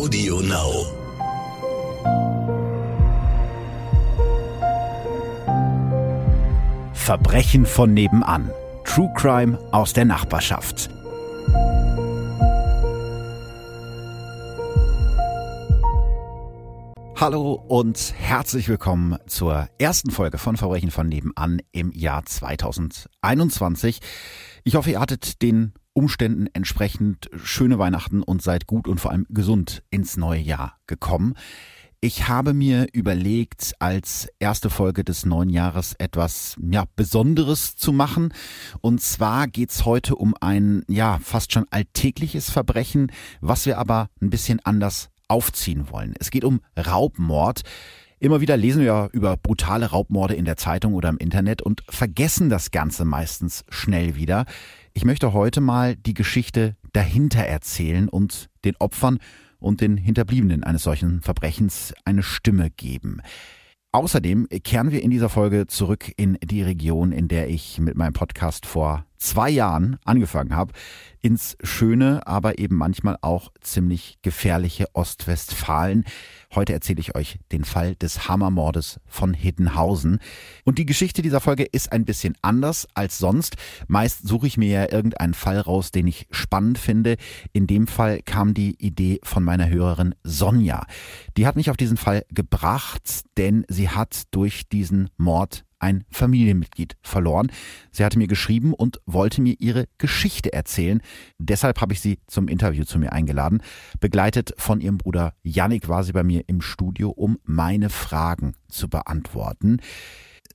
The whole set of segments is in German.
Audio Now. Verbrechen von nebenan. True Crime aus der Nachbarschaft. Hallo und herzlich willkommen zur ersten Folge von Verbrechen von nebenan im Jahr 2021. Ich hoffe, ihr hattet den Umständen entsprechend schöne Weihnachten und seid gut und vor allem gesund ins neue Jahr gekommen. Ich habe mir überlegt, als erste Folge des neuen Jahres etwas ja, Besonderes zu machen. Und zwar geht's heute um ein ja fast schon alltägliches Verbrechen, was wir aber ein bisschen anders aufziehen wollen. Es geht um Raubmord. Immer wieder lesen wir über brutale Raubmorde in der Zeitung oder im Internet und vergessen das Ganze meistens schnell wieder. Ich möchte heute mal die Geschichte dahinter erzählen und den Opfern und den Hinterbliebenen eines solchen Verbrechens eine Stimme geben. Außerdem kehren wir in dieser Folge zurück in die Region, in der ich mit meinem Podcast vor zwei Jahren angefangen habe, ins schöne, aber eben manchmal auch ziemlich gefährliche Ostwestfalen. Heute erzähle ich euch den Fall des Hammermordes von Hiddenhausen. Und die Geschichte dieser Folge ist ein bisschen anders als sonst. Meist suche ich mir ja irgendeinen Fall raus, den ich spannend finde. In dem Fall kam die Idee von meiner Hörerin Sonja. Die hat mich auf diesen Fall gebracht, denn sie hat durch diesen Mord ein Familienmitglied verloren. Sie hatte mir geschrieben und wollte mir ihre Geschichte erzählen. Deshalb habe ich sie zum Interview zu mir eingeladen. Begleitet von ihrem Bruder Yannick war sie bei mir im Studio, um meine Fragen zu beantworten.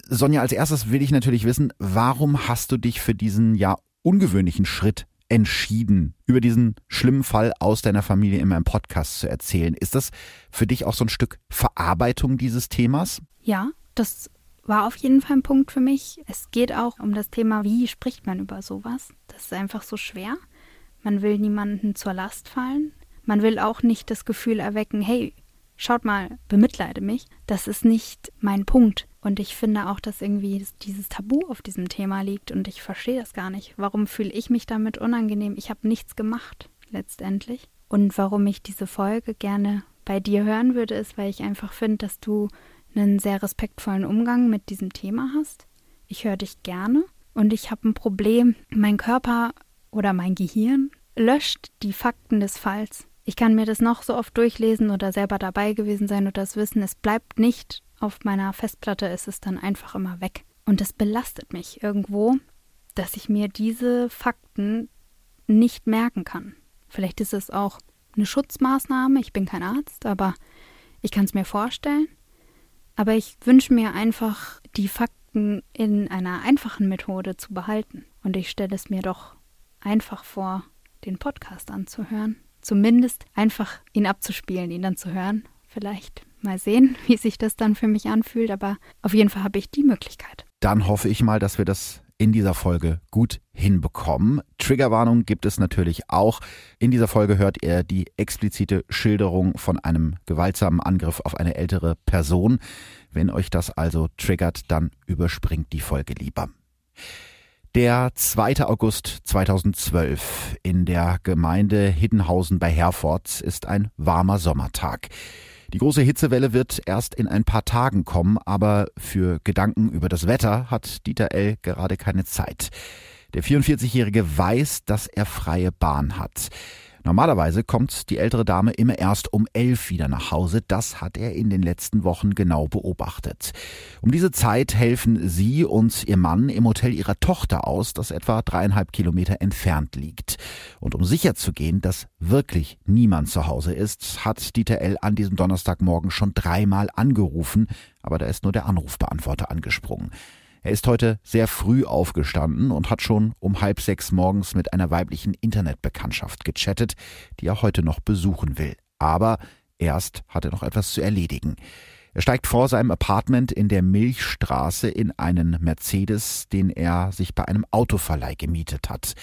Sonja, als erstes will ich natürlich wissen, warum hast du dich für diesen ja ungewöhnlichen Schritt entschieden, über diesen schlimmen Fall aus deiner Familie in meinem Podcast zu erzählen? Ist das für dich auch so ein Stück Verarbeitung dieses Themas? Ja, das war auf jeden Fall ein Punkt für mich. Es geht auch um das Thema, wie spricht man über sowas. Das ist einfach so schwer. Man will niemanden zur Last fallen. Man will auch nicht das Gefühl erwecken, hey, schaut mal, bemitleide mich. Das ist nicht mein Punkt. Und ich finde auch, dass irgendwie dieses Tabu auf diesem Thema liegt und ich verstehe das gar nicht. Warum fühle ich mich damit unangenehm? Ich habe nichts gemacht, letztendlich. Und warum ich diese Folge gerne bei dir hören würde, ist, weil ich einfach finde, dass du einen sehr respektvollen Umgang mit diesem Thema hast. Ich höre dich gerne und ich habe ein Problem. Mein Körper oder mein Gehirn löscht die Fakten des Falls. Ich kann mir das noch so oft durchlesen oder selber dabei gewesen sein oder das wissen. Es bleibt nicht auf meiner Festplatte, es ist dann einfach immer weg. Und es belastet mich irgendwo, dass ich mir diese Fakten nicht merken kann. Vielleicht ist es auch eine Schutzmaßnahme. Ich bin kein Arzt, aber ich kann es mir vorstellen. Aber ich wünsche mir einfach, die Fakten in einer einfachen Methode zu behalten. Und ich stelle es mir doch einfach vor, den Podcast anzuhören. Zumindest einfach ihn abzuspielen, ihn dann zu hören. Vielleicht mal sehen, wie sich das dann für mich anfühlt. Aber auf jeden Fall habe ich die Möglichkeit. Dann hoffe ich mal, dass wir das in dieser Folge gut hinbekommen. Triggerwarnung gibt es natürlich auch. In dieser Folge hört ihr die explizite Schilderung von einem gewaltsamen Angriff auf eine ältere Person. Wenn euch das also triggert, dann überspringt die Folge lieber. Der 2. August 2012 in der Gemeinde Hiddenhausen bei Herford ist ein warmer Sommertag. Die große Hitzewelle wird erst in ein paar Tagen kommen, aber für Gedanken über das Wetter hat Dieter L. gerade keine Zeit. Der 44-Jährige weiß, dass er freie Bahn hat. Normalerweise kommt die ältere Dame immer erst um elf wieder nach Hause. Das hat er in den letzten Wochen genau beobachtet. Um diese Zeit helfen sie und ihr Mann im Hotel ihrer Tochter aus, das etwa dreieinhalb Kilometer entfernt liegt. Und um sicherzugehen, dass wirklich niemand zu Hause ist, hat Dieter L. an diesem Donnerstagmorgen schon dreimal angerufen, aber da ist nur der Anrufbeantworter angesprungen. Er ist heute sehr früh aufgestanden und hat schon um halb sechs morgens mit einer weiblichen Internetbekanntschaft gechattet, die er heute noch besuchen will. Aber erst hat er noch etwas zu erledigen. Er steigt vor seinem Apartment in der Milchstraße in einen Mercedes, den er sich bei einem Autoverleih gemietet hat.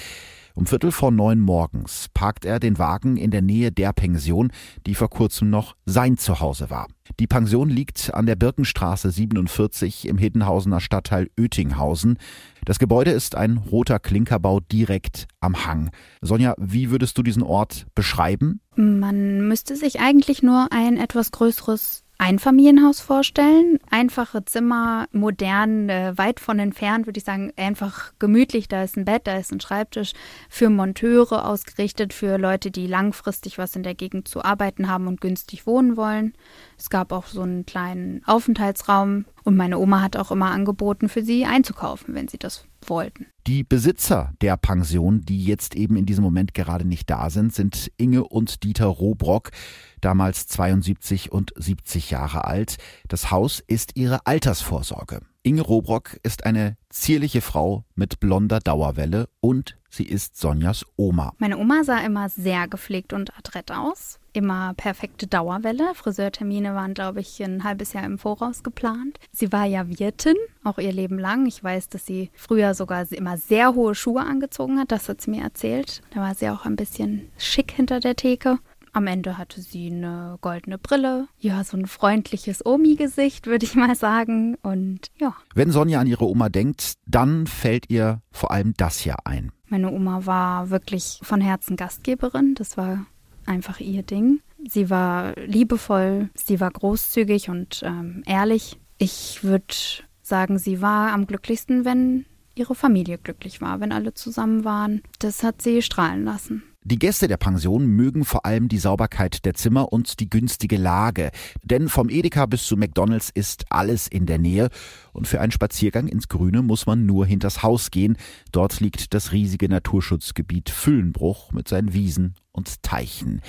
Um Viertel vor neun morgens parkt er den Wagen in der Nähe der Pension, die vor kurzem noch sein Zuhause war. Die Pension liegt an der Birkenstraße 47 im Hiddenhausener Stadtteil Oetinghausen. Das Gebäude ist ein roter Klinkerbau direkt am Hang. Sonja, wie würdest du diesen Ort beschreiben? Man müsste sich eigentlich nur ein etwas größeres Einfamilienhaus vorstellen. Einfache Zimmer, modern, äh, weit von entfernt, würde ich sagen, einfach gemütlich. Da ist ein Bett, da ist ein Schreibtisch für Monteure ausgerichtet, für Leute, die langfristig was in der Gegend zu arbeiten haben und günstig wohnen wollen. Es gab auch so einen kleinen Aufenthaltsraum und meine Oma hat auch immer angeboten, für sie einzukaufen, wenn sie das wollten. Die Besitzer der Pension, die jetzt eben in diesem Moment gerade nicht da sind, sind Inge und Dieter Robrock, damals 72 und 70 Jahre alt. Das Haus ist ihre Altersvorsorge. Inge Robrock ist eine zierliche Frau mit blonder Dauerwelle und sie ist Sonjas Oma. Meine Oma sah immer sehr gepflegt und adrett aus. Immer perfekte Dauerwelle. Friseurtermine waren, glaube ich, ein halbes Jahr im Voraus geplant. Sie war ja Wirtin, auch ihr Leben lang. Ich weiß, dass sie früher sogar immer sehr hohe Schuhe angezogen hat. Das hat sie mir erzählt. Da war sie auch ein bisschen schick hinter der Theke. Am Ende hatte sie eine goldene Brille, ja, so ein freundliches Omi-Gesicht, würde ich mal sagen. Und ja. Wenn Sonja an ihre Oma denkt, dann fällt ihr vor allem das hier ein. Meine Oma war wirklich von Herzen Gastgeberin. Das war einfach ihr Ding. Sie war liebevoll, sie war großzügig und ähm, ehrlich. Ich würde sagen, sie war am glücklichsten, wenn ihre Familie glücklich war, wenn alle zusammen waren. Das hat sie strahlen lassen. Die Gäste der Pension mögen vor allem die Sauberkeit der Zimmer und die günstige Lage. Denn vom Edeka bis zu McDonalds ist alles in der Nähe. Und für einen Spaziergang ins Grüne muss man nur hinters Haus gehen. Dort liegt das riesige Naturschutzgebiet Füllenbruch mit seinen Wiesen und Teichen.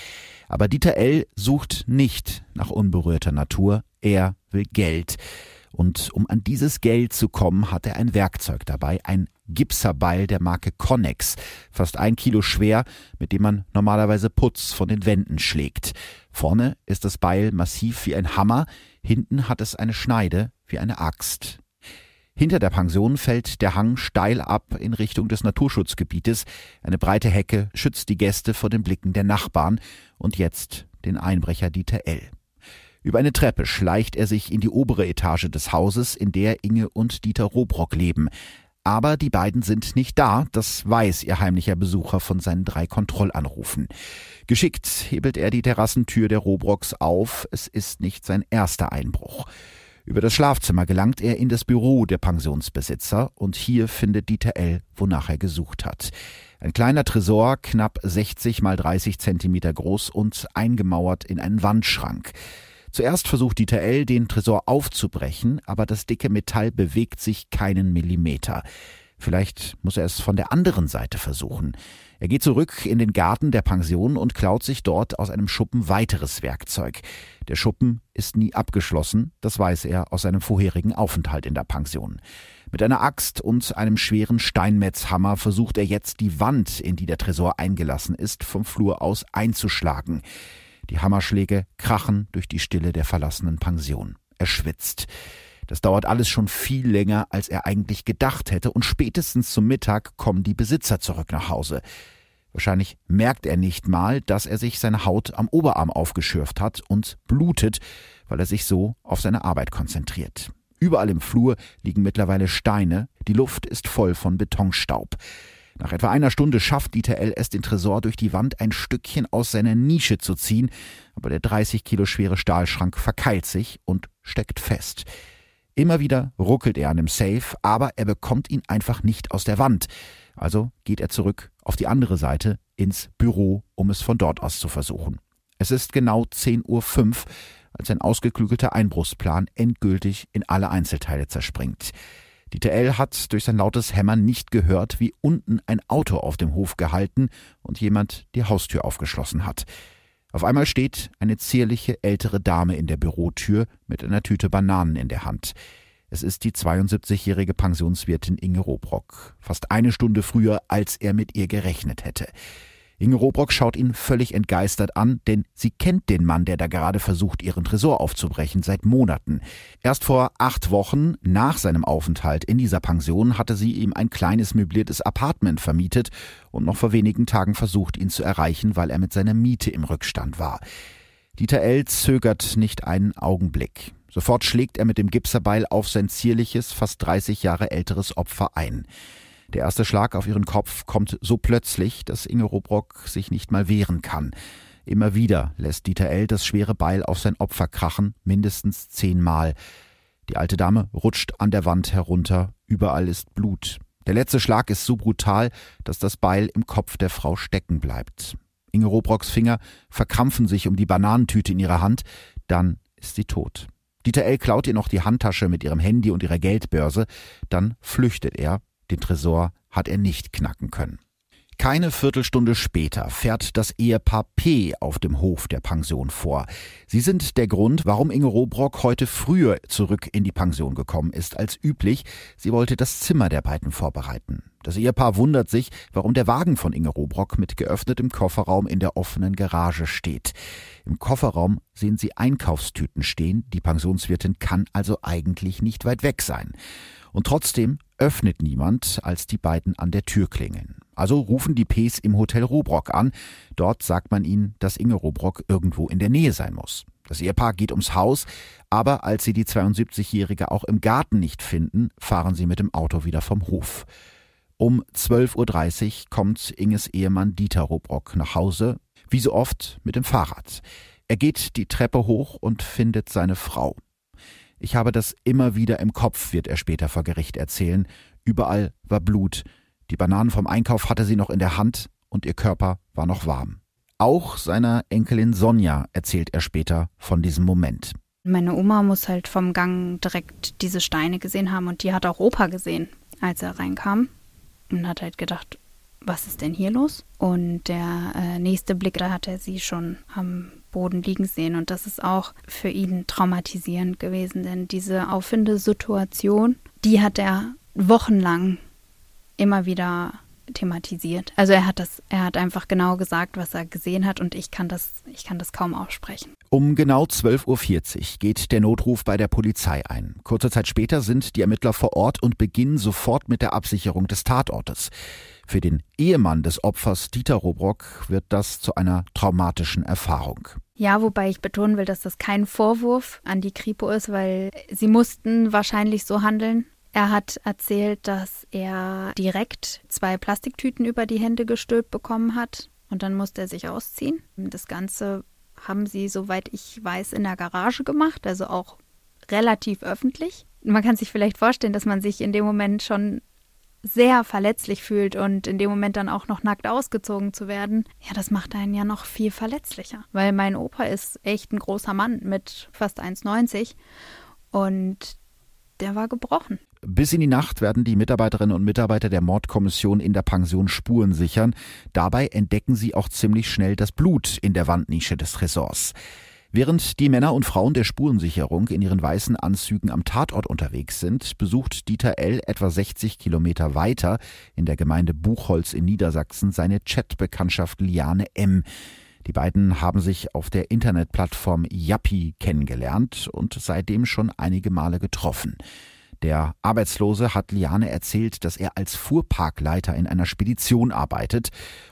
Aber Dieter L. sucht nicht nach unberührter Natur. Er will Geld. Und um an dieses Geld zu kommen, hat er ein Werkzeug dabei, ein Gipserbeil der Marke Connex, fast ein Kilo schwer, mit dem man normalerweise Putz von den Wänden schlägt. Vorne ist das Beil massiv wie ein Hammer, hinten hat es eine Schneide wie eine Axt. Hinter der Pension fällt der Hang steil ab in Richtung des Naturschutzgebietes. Eine breite Hecke schützt die Gäste vor den Blicken der Nachbarn und jetzt den Einbrecher Dieter L. Über eine Treppe schleicht er sich in die obere Etage des Hauses, in der Inge und Dieter Robrock leben. Aber die beiden sind nicht da, das weiß ihr heimlicher Besucher von seinen drei Kontrollanrufen. Geschickt hebelt er die Terrassentür der Robrocks auf, es ist nicht sein erster Einbruch. Über das Schlafzimmer gelangt er in das Büro der Pensionsbesitzer und hier findet Dieter L., wonach er gesucht hat. Ein kleiner Tresor, knapp 60 mal 30 Zentimeter groß und eingemauert in einen Wandschrank. Zuerst versucht Dieter L., den Tresor aufzubrechen, aber das dicke Metall bewegt sich keinen Millimeter. Vielleicht muss er es von der anderen Seite versuchen. Er geht zurück in den Garten der Pension und klaut sich dort aus einem Schuppen weiteres Werkzeug. Der Schuppen ist nie abgeschlossen, das weiß er aus seinem vorherigen Aufenthalt in der Pension. Mit einer Axt und einem schweren Steinmetzhammer versucht er jetzt die Wand, in die der Tresor eingelassen ist, vom Flur aus einzuschlagen. Die Hammerschläge krachen durch die Stille der verlassenen Pension. Er schwitzt. Das dauert alles schon viel länger, als er eigentlich gedacht hätte, und spätestens zum Mittag kommen die Besitzer zurück nach Hause. Wahrscheinlich merkt er nicht mal, dass er sich seine Haut am Oberarm aufgeschürft hat und blutet, weil er sich so auf seine Arbeit konzentriert. Überall im Flur liegen mittlerweile Steine, die Luft ist voll von Betonstaub. Nach etwa einer Stunde schafft Dieter L. es, den Tresor durch die Wand ein Stückchen aus seiner Nische zu ziehen, aber der 30 Kilo schwere Stahlschrank verkeilt sich und steckt fest. Immer wieder ruckelt er an dem Safe, aber er bekommt ihn einfach nicht aus der Wand. Also geht er zurück auf die andere Seite ins Büro, um es von dort aus zu versuchen. Es ist genau 10.05 Uhr, als ein ausgeklügelter Einbruchsplan endgültig in alle Einzelteile zerspringt. Dieter L. hat durch sein lautes Hämmern nicht gehört, wie unten ein Auto auf dem Hof gehalten und jemand die Haustür aufgeschlossen hat. Auf einmal steht eine zierliche ältere Dame in der Bürotür mit einer Tüte Bananen in der Hand. Es ist die 72-jährige Pensionswirtin Inge Robrock, fast eine Stunde früher, als er mit ihr gerechnet hätte. Inge Robrock schaut ihn völlig entgeistert an, denn sie kennt den Mann, der da gerade versucht, ihren Tresor aufzubrechen, seit Monaten. Erst vor acht Wochen nach seinem Aufenthalt in dieser Pension hatte sie ihm ein kleines möbliertes Apartment vermietet und noch vor wenigen Tagen versucht, ihn zu erreichen, weil er mit seiner Miete im Rückstand war. Dieter L. zögert nicht einen Augenblick. Sofort schlägt er mit dem Gipserbeil auf sein zierliches, fast 30 Jahre älteres Opfer ein. Der erste Schlag auf ihren Kopf kommt so plötzlich, dass Inge Robrock sich nicht mal wehren kann. Immer wieder lässt Dieter L. das schwere Beil auf sein Opfer krachen, mindestens zehnmal. Die alte Dame rutscht an der Wand herunter, überall ist Blut. Der letzte Schlag ist so brutal, dass das Beil im Kopf der Frau stecken bleibt. Inge Robrocks Finger verkrampfen sich um die Bananentüte in ihrer Hand, dann ist sie tot. Dieter L. klaut ihr noch die Handtasche mit ihrem Handy und ihrer Geldbörse, dann flüchtet er, den Tresor hat er nicht knacken können. Keine Viertelstunde später fährt das Ehepaar P. auf dem Hof der Pension vor. Sie sind der Grund, warum Inge Robrock heute früher zurück in die Pension gekommen ist als üblich. Sie wollte das Zimmer der beiden vorbereiten. Das Ehepaar wundert sich, warum der Wagen von Inge Robrock mit geöffnetem Kofferraum in der offenen Garage steht. Im Kofferraum sehen sie Einkaufstüten stehen. Die Pensionswirtin kann also eigentlich nicht weit weg sein. Und trotzdem öffnet niemand, als die beiden an der Tür klingeln. Also rufen die Ps im Hotel Robrock an. Dort sagt man ihnen, dass Inge Robrock irgendwo in der Nähe sein muss. Das Ehepaar geht ums Haus, aber als sie die 72-Jährige auch im Garten nicht finden, fahren sie mit dem Auto wieder vom Hof. Um 12.30 Uhr kommt Inges Ehemann Dieter Robrock nach Hause, wie so oft mit dem Fahrrad. Er geht die Treppe hoch und findet seine Frau. Ich habe das immer wieder im Kopf, wird er später vor Gericht erzählen. Überall war Blut. Die Bananen vom Einkauf hatte sie noch in der Hand und ihr Körper war noch warm. Auch seiner Enkelin Sonja erzählt er später von diesem Moment. Meine Oma muss halt vom Gang direkt diese Steine gesehen haben und die hat auch Opa gesehen, als er reinkam und hat halt gedacht, was ist denn hier los? Und der äh, nächste Blick, da hat er sie schon am Boden liegen sehen. Und das ist auch für ihn traumatisierend gewesen, denn diese Auffindesituation, die hat er wochenlang immer wieder thematisiert. Also er hat das, er hat einfach genau gesagt, was er gesehen hat und ich kann das, ich kann das kaum aussprechen. Um genau 12.40 Uhr geht der Notruf bei der Polizei ein. Kurze Zeit später sind die Ermittler vor Ort und beginnen sofort mit der Absicherung des Tatortes. Für den Ehemann des Opfers Dieter Robrock wird das zu einer traumatischen Erfahrung. Ja, wobei ich betonen will, dass das kein Vorwurf an die Kripo ist, weil sie mussten wahrscheinlich so handeln. Er hat erzählt, dass er direkt zwei Plastiktüten über die Hände gestülpt bekommen hat und dann musste er sich ausziehen. Das Ganze haben sie, soweit ich weiß, in der Garage gemacht, also auch relativ öffentlich. Man kann sich vielleicht vorstellen, dass man sich in dem Moment schon sehr verletzlich fühlt und in dem Moment dann auch noch nackt ausgezogen zu werden, ja, das macht einen ja noch viel verletzlicher. Weil mein Opa ist echt ein großer Mann mit fast 1,90 und der war gebrochen. Bis in die Nacht werden die Mitarbeiterinnen und Mitarbeiter der Mordkommission in der Pension Spuren sichern. Dabei entdecken sie auch ziemlich schnell das Blut in der Wandnische des Ressorts. Während die Männer und Frauen der Spurensicherung in ihren weißen Anzügen am Tatort unterwegs sind, besucht Dieter L. etwa 60 Kilometer weiter in der Gemeinde Buchholz in Niedersachsen seine Chatbekanntschaft Liane M. Die beiden haben sich auf der Internetplattform Yappi kennengelernt und seitdem schon einige Male getroffen. Der Arbeitslose hat Liane erzählt, dass er als Fuhrparkleiter in einer Spedition arbeitet.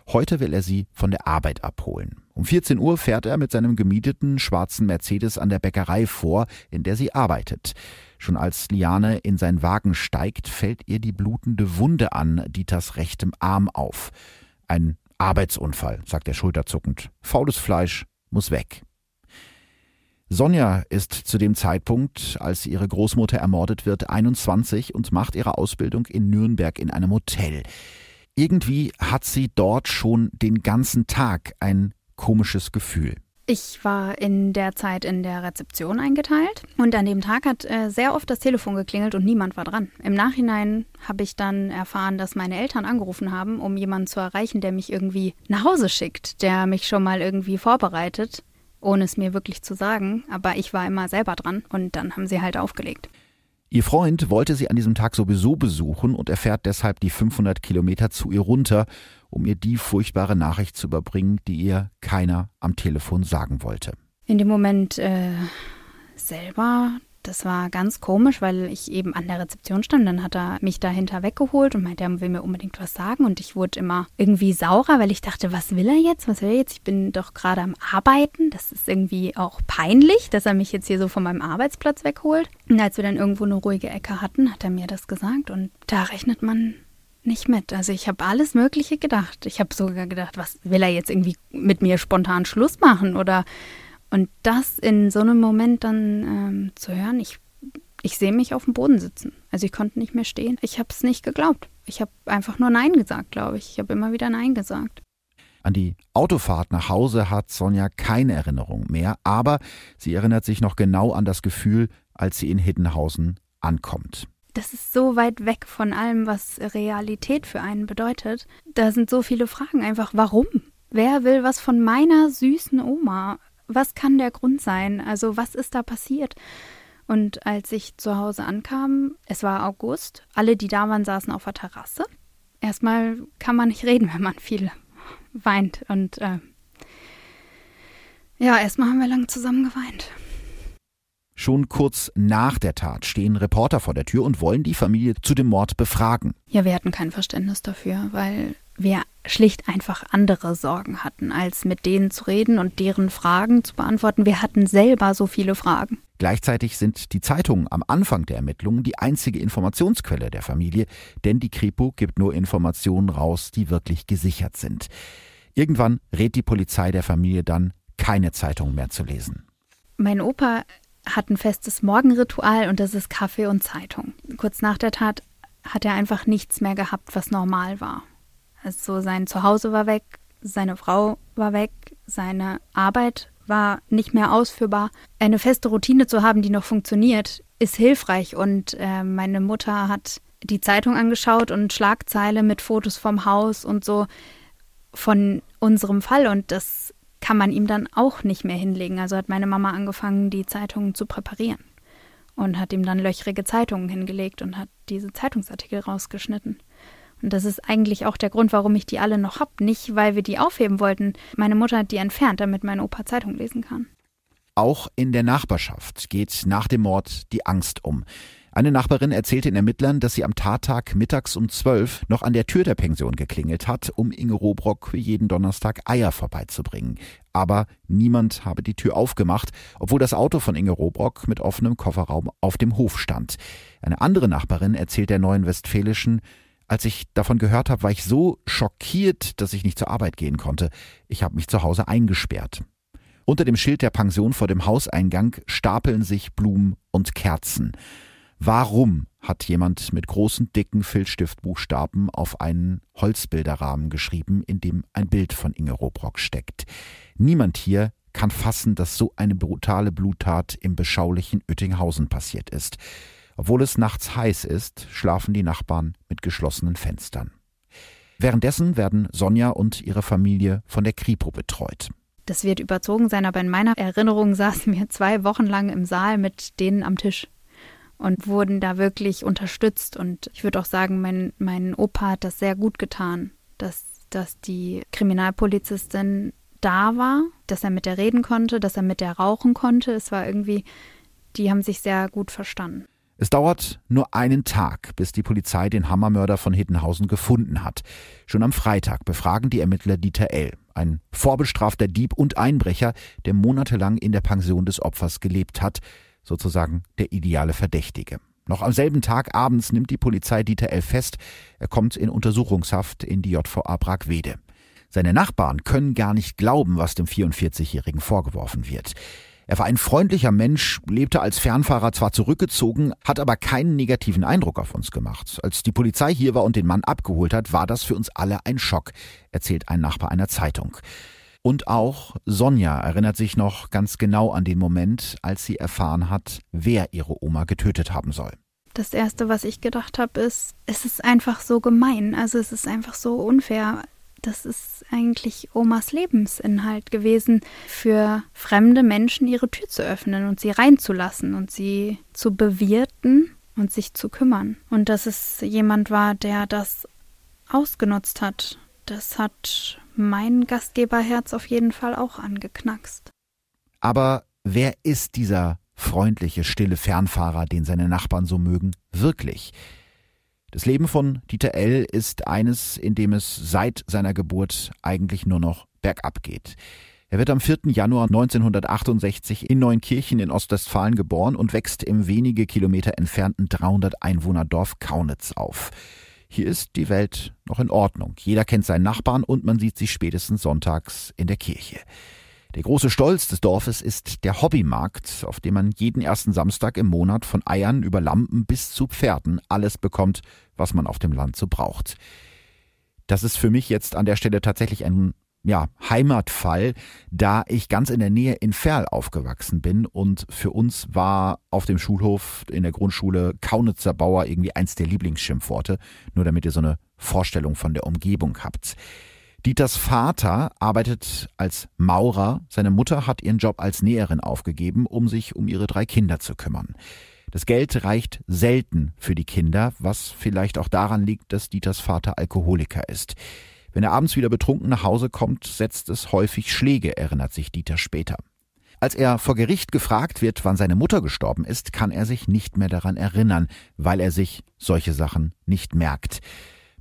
Heute will er sie von der Arbeit abholen. Um 14 Uhr fährt er mit seinem gemieteten schwarzen Mercedes an der Bäckerei vor, in der sie arbeitet. Schon als Liane in seinen Wagen steigt, fällt ihr die blutende Wunde an Dieters rechtem Arm auf. Ein Arbeitsunfall, sagt er schulterzuckend. Faules Fleisch muss weg. Sonja ist zu dem Zeitpunkt, als ihre Großmutter ermordet wird, 21 und macht ihre Ausbildung in Nürnberg in einem Hotel. Irgendwie hat sie dort schon den ganzen Tag ein komisches Gefühl. Ich war in der Zeit in der Rezeption eingeteilt und an dem Tag hat äh, sehr oft das Telefon geklingelt und niemand war dran. Im Nachhinein habe ich dann erfahren, dass meine Eltern angerufen haben, um jemanden zu erreichen, der mich irgendwie nach Hause schickt, der mich schon mal irgendwie vorbereitet ohne es mir wirklich zu sagen. Aber ich war immer selber dran und dann haben sie halt aufgelegt. Ihr Freund wollte sie an diesem Tag sowieso besuchen und er fährt deshalb die 500 Kilometer zu ihr runter, um ihr die furchtbare Nachricht zu überbringen, die ihr keiner am Telefon sagen wollte. In dem Moment äh, selber das war ganz komisch, weil ich eben an der Rezeption stand. Dann hat er mich dahinter weggeholt und meinte, er will mir unbedingt was sagen. Und ich wurde immer irgendwie saurer, weil ich dachte, was will er jetzt? Was will er jetzt? Ich bin doch gerade am Arbeiten. Das ist irgendwie auch peinlich, dass er mich jetzt hier so von meinem Arbeitsplatz wegholt. Und als wir dann irgendwo eine ruhige Ecke hatten, hat er mir das gesagt. Und da rechnet man nicht mit. Also ich habe alles Mögliche gedacht. Ich habe sogar gedacht, was will er jetzt irgendwie mit mir spontan Schluss machen oder und das in so einem Moment dann ähm, zu hören, ich, ich sehe mich auf dem Boden sitzen. Also ich konnte nicht mehr stehen. Ich habe es nicht geglaubt. Ich habe einfach nur Nein gesagt, glaube ich. Ich habe immer wieder Nein gesagt. An die Autofahrt nach Hause hat Sonja keine Erinnerung mehr, aber sie erinnert sich noch genau an das Gefühl, als sie in Hiddenhausen ankommt. Das ist so weit weg von allem, was Realität für einen bedeutet. Da sind so viele Fragen einfach, warum? Wer will was von meiner süßen Oma? Was kann der Grund sein? Also was ist da passiert? Und als ich zu Hause ankam, es war August, alle, die da waren, saßen auf der Terrasse. Erstmal kann man nicht reden, wenn man viel weint. Und äh, ja, erstmal haben wir lang zusammen geweint. Schon kurz nach der Tat stehen Reporter vor der Tür und wollen die Familie zu dem Mord befragen. Ja, wir hatten kein Verständnis dafür, weil wir schlicht einfach andere Sorgen hatten, als mit denen zu reden und deren Fragen zu beantworten. Wir hatten selber so viele Fragen. Gleichzeitig sind die Zeitungen am Anfang der Ermittlungen die einzige Informationsquelle der Familie, denn die Kripo gibt nur Informationen raus, die wirklich gesichert sind. Irgendwann rät die Polizei der Familie dann, keine Zeitung mehr zu lesen. Mein Opa hat ein festes Morgenritual und das ist Kaffee und Zeitung. Kurz nach der Tat hat er einfach nichts mehr gehabt, was normal war. Also sein Zuhause war weg, seine Frau war weg, seine Arbeit war nicht mehr ausführbar. Eine feste Routine zu haben, die noch funktioniert, ist hilfreich. Und äh, meine Mutter hat die Zeitung angeschaut und Schlagzeile mit Fotos vom Haus und so von unserem Fall. Und das kann man ihm dann auch nicht mehr hinlegen. Also hat meine Mama angefangen, die Zeitungen zu präparieren und hat ihm dann löchrige Zeitungen hingelegt und hat diese Zeitungsartikel rausgeschnitten. Und das ist eigentlich auch der Grund, warum ich die alle noch habe. Nicht, weil wir die aufheben wollten. Meine Mutter hat die entfernt, damit mein Opa Zeitung lesen kann. Auch in der Nachbarschaft geht nach dem Mord die Angst um. Eine Nachbarin erzählte den Ermittlern, dass sie am Tattag mittags um zwölf noch an der Tür der Pension geklingelt hat, um Inge Robrock für jeden Donnerstag Eier vorbeizubringen. Aber niemand habe die Tür aufgemacht, obwohl das Auto von Inge Robrock mit offenem Kofferraum auf dem Hof stand. Eine andere Nachbarin erzählt der Neuen Westfälischen, als ich davon gehört habe, war ich so schockiert, dass ich nicht zur Arbeit gehen konnte. Ich habe mich zu Hause eingesperrt. Unter dem Schild der Pension vor dem Hauseingang stapeln sich Blumen und Kerzen. Warum hat jemand mit großen, dicken Filzstiftbuchstaben auf einen Holzbilderrahmen geschrieben, in dem ein Bild von Inge Robrock steckt? Niemand hier kann fassen, dass so eine brutale Bluttat im beschaulichen Oettinghausen passiert ist. Obwohl es nachts heiß ist, schlafen die Nachbarn mit geschlossenen Fenstern. Währenddessen werden Sonja und ihre Familie von der Kripo betreut. Das wird überzogen sein, aber in meiner Erinnerung saßen wir zwei Wochen lang im Saal mit denen am Tisch und wurden da wirklich unterstützt. Und ich würde auch sagen, mein, mein Opa hat das sehr gut getan, dass, dass die Kriminalpolizistin da war, dass er mit der reden konnte, dass er mit der rauchen konnte. Es war irgendwie, die haben sich sehr gut verstanden. Es dauert nur einen Tag, bis die Polizei den Hammermörder von Hittenhausen gefunden hat. Schon am Freitag befragen die Ermittler Dieter L., ein vorbestrafter Dieb und Einbrecher, der monatelang in der Pension des Opfers gelebt hat, sozusagen der ideale Verdächtige. Noch am selben Tag abends nimmt die Polizei Dieter L. fest. Er kommt in Untersuchungshaft in die JVA Bragwede. Seine Nachbarn können gar nicht glauben, was dem 44-Jährigen vorgeworfen wird. Er war ein freundlicher Mensch, lebte als Fernfahrer zwar zurückgezogen, hat aber keinen negativen Eindruck auf uns gemacht. Als die Polizei hier war und den Mann abgeholt hat, war das für uns alle ein Schock, erzählt ein Nachbar einer Zeitung. Und auch Sonja erinnert sich noch ganz genau an den Moment, als sie erfahren hat, wer ihre Oma getötet haben soll. Das Erste, was ich gedacht habe, ist, es ist einfach so gemein. Also es ist einfach so unfair das ist eigentlich Omas Lebensinhalt gewesen, für fremde Menschen ihre Tür zu öffnen und sie reinzulassen und sie zu bewirten und sich zu kümmern. Und dass es jemand war, der das ausgenutzt hat, das hat mein Gastgeberherz auf jeden Fall auch angeknackst. Aber wer ist dieser freundliche, stille Fernfahrer, den seine Nachbarn so mögen, wirklich? Das Leben von Dieter L. ist eines, in dem es seit seiner Geburt eigentlich nur noch bergab geht. Er wird am 4. Januar 1968 in Neunkirchen in Ostwestfalen geboren und wächst im wenige Kilometer entfernten 300 Einwohnerdorf Kaunitz auf. Hier ist die Welt noch in Ordnung. Jeder kennt seinen Nachbarn und man sieht sich spätestens sonntags in der Kirche. Der große Stolz des Dorfes ist der Hobbymarkt, auf dem man jeden ersten Samstag im Monat von Eiern über Lampen bis zu Pferden alles bekommt, was man auf dem Land so braucht. Das ist für mich jetzt an der Stelle tatsächlich ein ja, Heimatfall, da ich ganz in der Nähe in Ferl aufgewachsen bin und für uns war auf dem Schulhof in der Grundschule Kaunitzer Bauer irgendwie eins der Lieblingsschimpfworte, nur damit ihr so eine Vorstellung von der Umgebung habt. Dieters Vater arbeitet als Maurer, seine Mutter hat ihren Job als Näherin aufgegeben, um sich um ihre drei Kinder zu kümmern. Das Geld reicht selten für die Kinder, was vielleicht auch daran liegt, dass Dieters Vater Alkoholiker ist. Wenn er abends wieder betrunken nach Hause kommt, setzt es häufig Schläge, erinnert sich Dieter später. Als er vor Gericht gefragt wird, wann seine Mutter gestorben ist, kann er sich nicht mehr daran erinnern, weil er sich solche Sachen nicht merkt.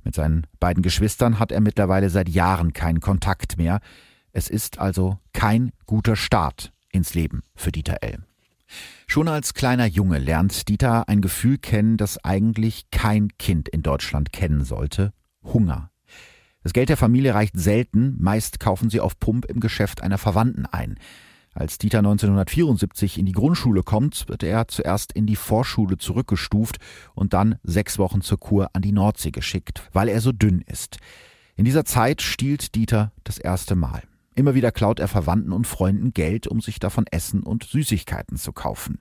Mit seinen beiden Geschwistern hat er mittlerweile seit Jahren keinen Kontakt mehr. Es ist also kein guter Start ins Leben für Dieter L. Schon als kleiner Junge lernt Dieter ein Gefühl kennen, das eigentlich kein Kind in Deutschland kennen sollte. Hunger. Das Geld der Familie reicht selten, meist kaufen sie auf Pump im Geschäft einer Verwandten ein. Als Dieter 1974 in die Grundschule kommt, wird er zuerst in die Vorschule zurückgestuft und dann sechs Wochen zur Kur an die Nordsee geschickt, weil er so dünn ist. In dieser Zeit stiehlt Dieter das erste Mal. Immer wieder klaut er Verwandten und Freunden Geld, um sich davon Essen und Süßigkeiten zu kaufen.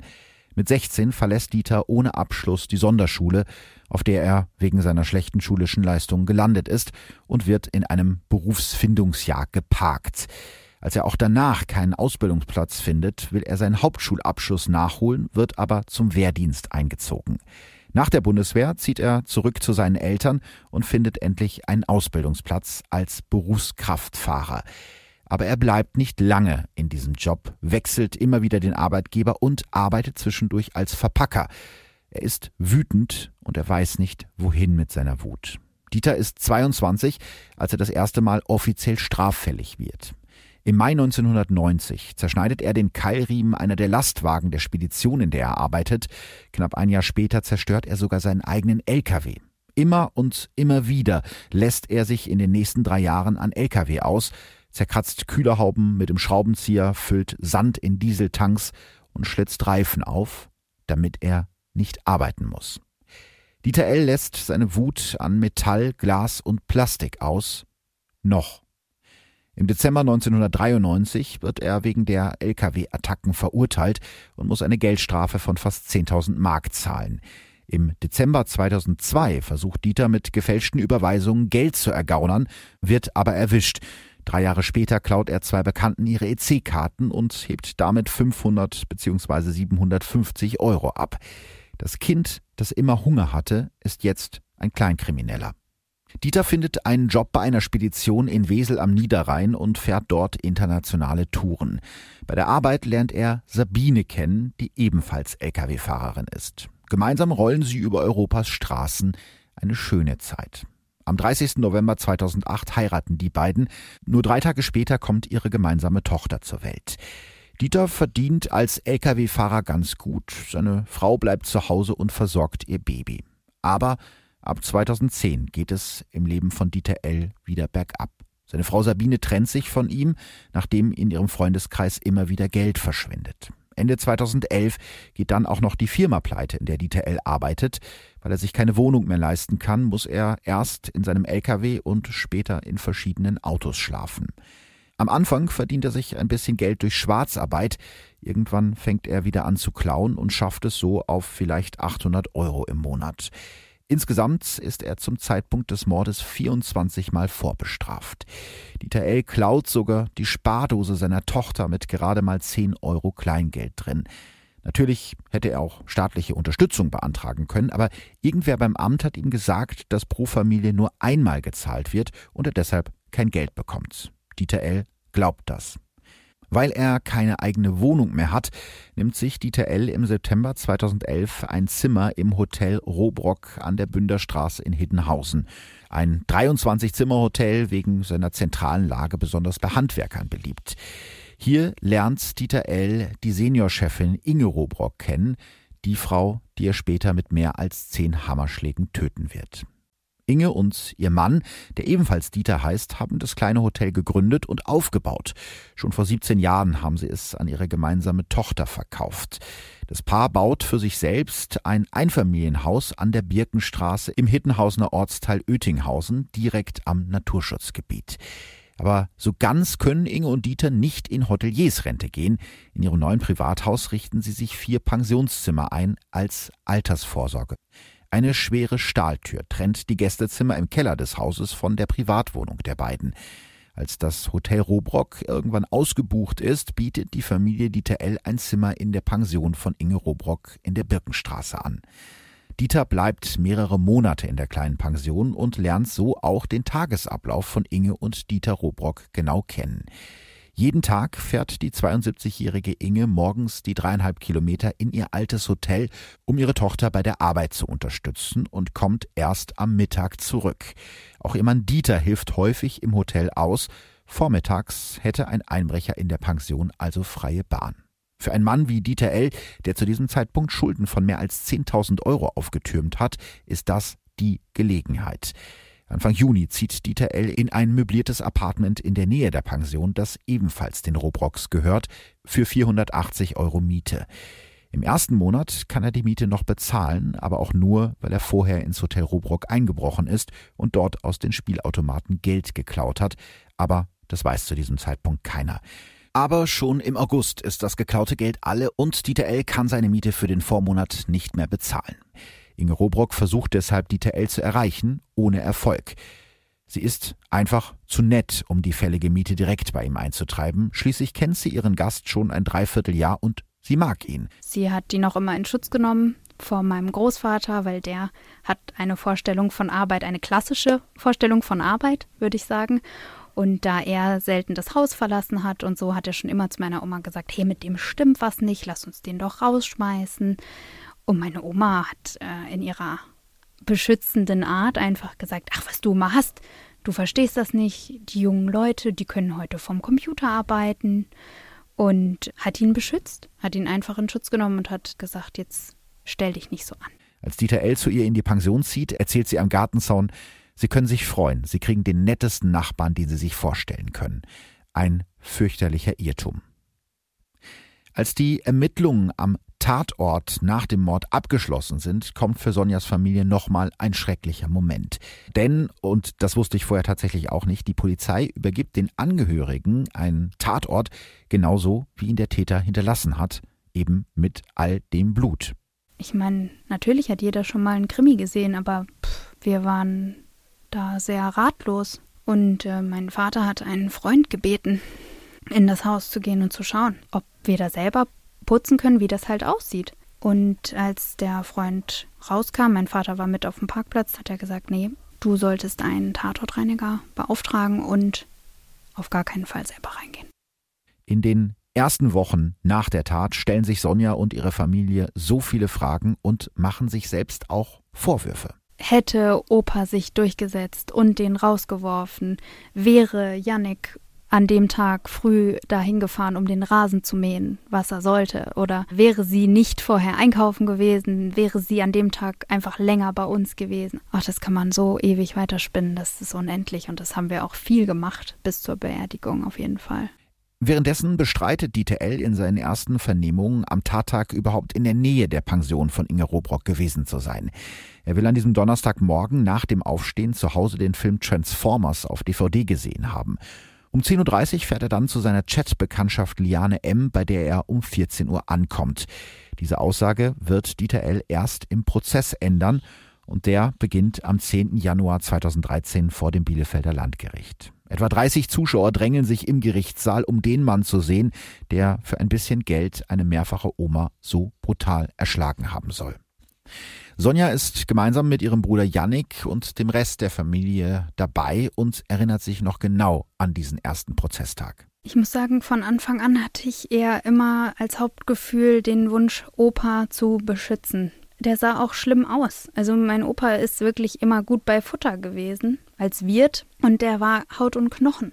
Mit 16 verlässt Dieter ohne Abschluss die Sonderschule, auf der er wegen seiner schlechten schulischen Leistungen gelandet ist und wird in einem Berufsfindungsjahr geparkt. Als er auch danach keinen Ausbildungsplatz findet, will er seinen Hauptschulabschluss nachholen, wird aber zum Wehrdienst eingezogen. Nach der Bundeswehr zieht er zurück zu seinen Eltern und findet endlich einen Ausbildungsplatz als Berufskraftfahrer. Aber er bleibt nicht lange in diesem Job, wechselt immer wieder den Arbeitgeber und arbeitet zwischendurch als Verpacker. Er ist wütend und er weiß nicht, wohin mit seiner Wut. Dieter ist 22, als er das erste Mal offiziell straffällig wird. Im Mai 1990 zerschneidet er den Keilriemen einer der Lastwagen der Spedition, in der er arbeitet. Knapp ein Jahr später zerstört er sogar seinen eigenen LKW. Immer und immer wieder lässt er sich in den nächsten drei Jahren an LKW aus, zerkratzt Kühlerhauben mit dem Schraubenzieher, füllt Sand in Dieseltanks und schlitzt Reifen auf, damit er nicht arbeiten muss. Dieter L. lässt seine Wut an Metall, Glas und Plastik aus. Noch. Im Dezember 1993 wird er wegen der Lkw-Attacken verurteilt und muss eine Geldstrafe von fast 10.000 Mark zahlen. Im Dezember 2002 versucht Dieter mit gefälschten Überweisungen Geld zu ergaunern, wird aber erwischt. Drei Jahre später klaut er zwei Bekannten ihre EC-Karten und hebt damit 500 bzw. 750 Euro ab. Das Kind, das immer Hunger hatte, ist jetzt ein Kleinkrimineller. Dieter findet einen Job bei einer Spedition in Wesel am Niederrhein und fährt dort internationale Touren. Bei der Arbeit lernt er Sabine kennen, die ebenfalls Lkw-Fahrerin ist. Gemeinsam rollen sie über Europas Straßen eine schöne Zeit. Am 30. November 2008 heiraten die beiden. Nur drei Tage später kommt ihre gemeinsame Tochter zur Welt. Dieter verdient als Lkw-Fahrer ganz gut. Seine Frau bleibt zu Hause und versorgt ihr Baby. Aber Ab 2010 geht es im Leben von Dieter L. wieder bergab. Seine Frau Sabine trennt sich von ihm, nachdem in ihrem Freundeskreis immer wieder Geld verschwindet. Ende 2011 geht dann auch noch die Firma pleite, in der Dieter L. arbeitet. Weil er sich keine Wohnung mehr leisten kann, muss er erst in seinem LKW und später in verschiedenen Autos schlafen. Am Anfang verdient er sich ein bisschen Geld durch Schwarzarbeit. Irgendwann fängt er wieder an zu klauen und schafft es so auf vielleicht 800 Euro im Monat. Insgesamt ist er zum Zeitpunkt des Mordes 24 Mal vorbestraft. Dieter L. klaut sogar die Spardose seiner Tochter mit gerade mal 10 Euro Kleingeld drin. Natürlich hätte er auch staatliche Unterstützung beantragen können, aber irgendwer beim Amt hat ihm gesagt, dass pro Familie nur einmal gezahlt wird und er deshalb kein Geld bekommt. Dieter L. glaubt das. Weil er keine eigene Wohnung mehr hat, nimmt sich Dieter L. im September 2011 ein Zimmer im Hotel Robrock an der Bünderstraße in Hiddenhausen. Ein 23-Zimmer-Hotel wegen seiner zentralen Lage besonders bei Handwerkern beliebt. Hier lernt Dieter L. die Seniorchefin Inge Robrock kennen, die Frau, die er später mit mehr als zehn Hammerschlägen töten wird. Inge und ihr Mann, der ebenfalls Dieter heißt, haben das kleine Hotel gegründet und aufgebaut. Schon vor 17 Jahren haben sie es an ihre gemeinsame Tochter verkauft. Das Paar baut für sich selbst ein Einfamilienhaus an der Birkenstraße im Hittenhausener Ortsteil Oettinghausen, direkt am Naturschutzgebiet. Aber so ganz können Inge und Dieter nicht in Hoteliersrente gehen. In ihrem neuen Privathaus richten sie sich vier Pensionszimmer ein als Altersvorsorge. Eine schwere Stahltür trennt die Gästezimmer im Keller des Hauses von der Privatwohnung der beiden. Als das Hotel Robrock irgendwann ausgebucht ist, bietet die Familie Dieter L. ein Zimmer in der Pension von Inge Robrock in der Birkenstraße an. Dieter bleibt mehrere Monate in der kleinen Pension und lernt so auch den Tagesablauf von Inge und Dieter Robrock genau kennen. Jeden Tag fährt die 72-jährige Inge morgens die dreieinhalb Kilometer in ihr altes Hotel, um ihre Tochter bei der Arbeit zu unterstützen und kommt erst am Mittag zurück. Auch ihr Mann Dieter hilft häufig im Hotel aus. Vormittags hätte ein Einbrecher in der Pension also freie Bahn. Für einen Mann wie Dieter L., der zu diesem Zeitpunkt Schulden von mehr als 10.000 Euro aufgetürmt hat, ist das die Gelegenheit. Anfang Juni zieht Dieter L. in ein möbliertes Apartment in der Nähe der Pension, das ebenfalls den Robrocks gehört, für 480 Euro Miete. Im ersten Monat kann er die Miete noch bezahlen, aber auch nur, weil er vorher ins Hotel Robrock eingebrochen ist und dort aus den Spielautomaten Geld geklaut hat. Aber das weiß zu diesem Zeitpunkt keiner. Aber schon im August ist das geklaute Geld alle und Dieter L. kann seine Miete für den Vormonat nicht mehr bezahlen. Inge Robrock versucht deshalb Dieter L. zu erreichen, ohne Erfolg. Sie ist einfach zu nett, um die fällige Miete direkt bei ihm einzutreiben. Schließlich kennt sie ihren Gast schon ein Dreivierteljahr und sie mag ihn. Sie hat ihn auch immer in Schutz genommen vor meinem Großvater, weil der hat eine Vorstellung von Arbeit, eine klassische Vorstellung von Arbeit, würde ich sagen. Und da er selten das Haus verlassen hat und so, hat er schon immer zu meiner Oma gesagt, hey, mit dem stimmt was nicht, lass uns den doch rausschmeißen. Und meine Oma hat äh, in ihrer beschützenden Art einfach gesagt, ach, was du immer hast, du verstehst das nicht, die jungen Leute, die können heute vom Computer arbeiten und hat ihn beschützt, hat ihn einfach in Schutz genommen und hat gesagt, jetzt stell dich nicht so an. Als Dieter L. zu ihr in die Pension zieht, erzählt sie am Gartenzaun, Sie können sich freuen, Sie kriegen den nettesten Nachbarn, den Sie sich vorstellen können. Ein fürchterlicher Irrtum. Als die Ermittlungen am Tatort nach dem Mord abgeschlossen sind, kommt für Sonjas Familie nochmal ein schrecklicher Moment. Denn, und das wusste ich vorher tatsächlich auch nicht, die Polizei übergibt den Angehörigen einen Tatort genauso, wie ihn der Täter hinterlassen hat, eben mit all dem Blut. Ich meine, natürlich hat jeder schon mal einen Krimi gesehen, aber pff, wir waren da sehr ratlos. Und äh, mein Vater hat einen Freund gebeten, in das Haus zu gehen und zu schauen, ob wir da selber putzen können, wie das halt aussieht. Und als der Freund rauskam, mein Vater war mit auf dem Parkplatz, hat er gesagt, nee, du solltest einen Tatortreiniger beauftragen und auf gar keinen Fall selber reingehen. In den ersten Wochen nach der Tat stellen sich Sonja und ihre Familie so viele Fragen und machen sich selbst auch Vorwürfe. Hätte Opa sich durchgesetzt und den rausgeworfen, wäre Yannick an dem Tag früh dahin gefahren, um den Rasen zu mähen, was er sollte? Oder wäre sie nicht vorher einkaufen gewesen, wäre sie an dem Tag einfach länger bei uns gewesen? Ach, das kann man so ewig weiterspinnen, das ist unendlich und das haben wir auch viel gemacht, bis zur Beerdigung auf jeden Fall. Währenddessen bestreitet Dieter L. in seinen ersten Vernehmungen am Tattag überhaupt in der Nähe der Pension von Inge Robrock gewesen zu sein. Er will an diesem Donnerstagmorgen nach dem Aufstehen zu Hause den Film Transformers auf DVD gesehen haben. Um 10.30 Uhr fährt er dann zu seiner Chatbekanntschaft Liane M., bei der er um 14 Uhr ankommt. Diese Aussage wird Dieter L. erst im Prozess ändern und der beginnt am 10. Januar 2013 vor dem Bielefelder Landgericht. Etwa 30 Zuschauer drängeln sich im Gerichtssaal, um den Mann zu sehen, der für ein bisschen Geld eine mehrfache Oma so brutal erschlagen haben soll. Sonja ist gemeinsam mit ihrem Bruder Yannick und dem Rest der Familie dabei und erinnert sich noch genau an diesen ersten Prozesstag. Ich muss sagen, von Anfang an hatte ich eher immer als Hauptgefühl den Wunsch, Opa zu beschützen. Der sah auch schlimm aus. Also mein Opa ist wirklich immer gut bei Futter gewesen als Wirt und der war Haut und Knochen.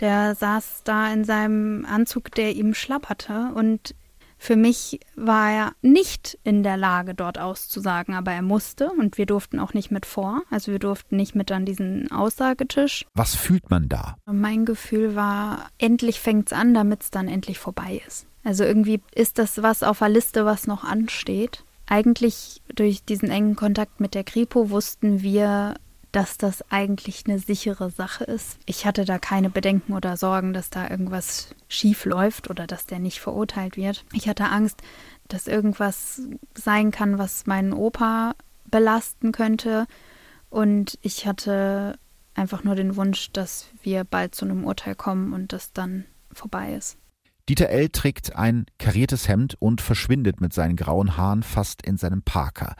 Der saß da in seinem Anzug, der ihm schlapperte und für mich war er nicht in der Lage, dort auszusagen, aber er musste und wir durften auch nicht mit vor. Also wir durften nicht mit an diesen Aussagetisch. Was fühlt man da? Mein Gefühl war, endlich fängt es an, damit es dann endlich vorbei ist. Also irgendwie ist das was auf der Liste, was noch ansteht. Eigentlich durch diesen engen Kontakt mit der Kripo wussten wir, dass das eigentlich eine sichere Sache ist. Ich hatte da keine Bedenken oder Sorgen, dass da irgendwas schief läuft oder dass der nicht verurteilt wird. Ich hatte Angst, dass irgendwas sein kann, was meinen Opa belasten könnte. Und ich hatte einfach nur den Wunsch, dass wir bald zu einem Urteil kommen und das dann vorbei ist. Dieter L. trägt ein kariertes Hemd und verschwindet mit seinen grauen Haaren fast in seinem Parker.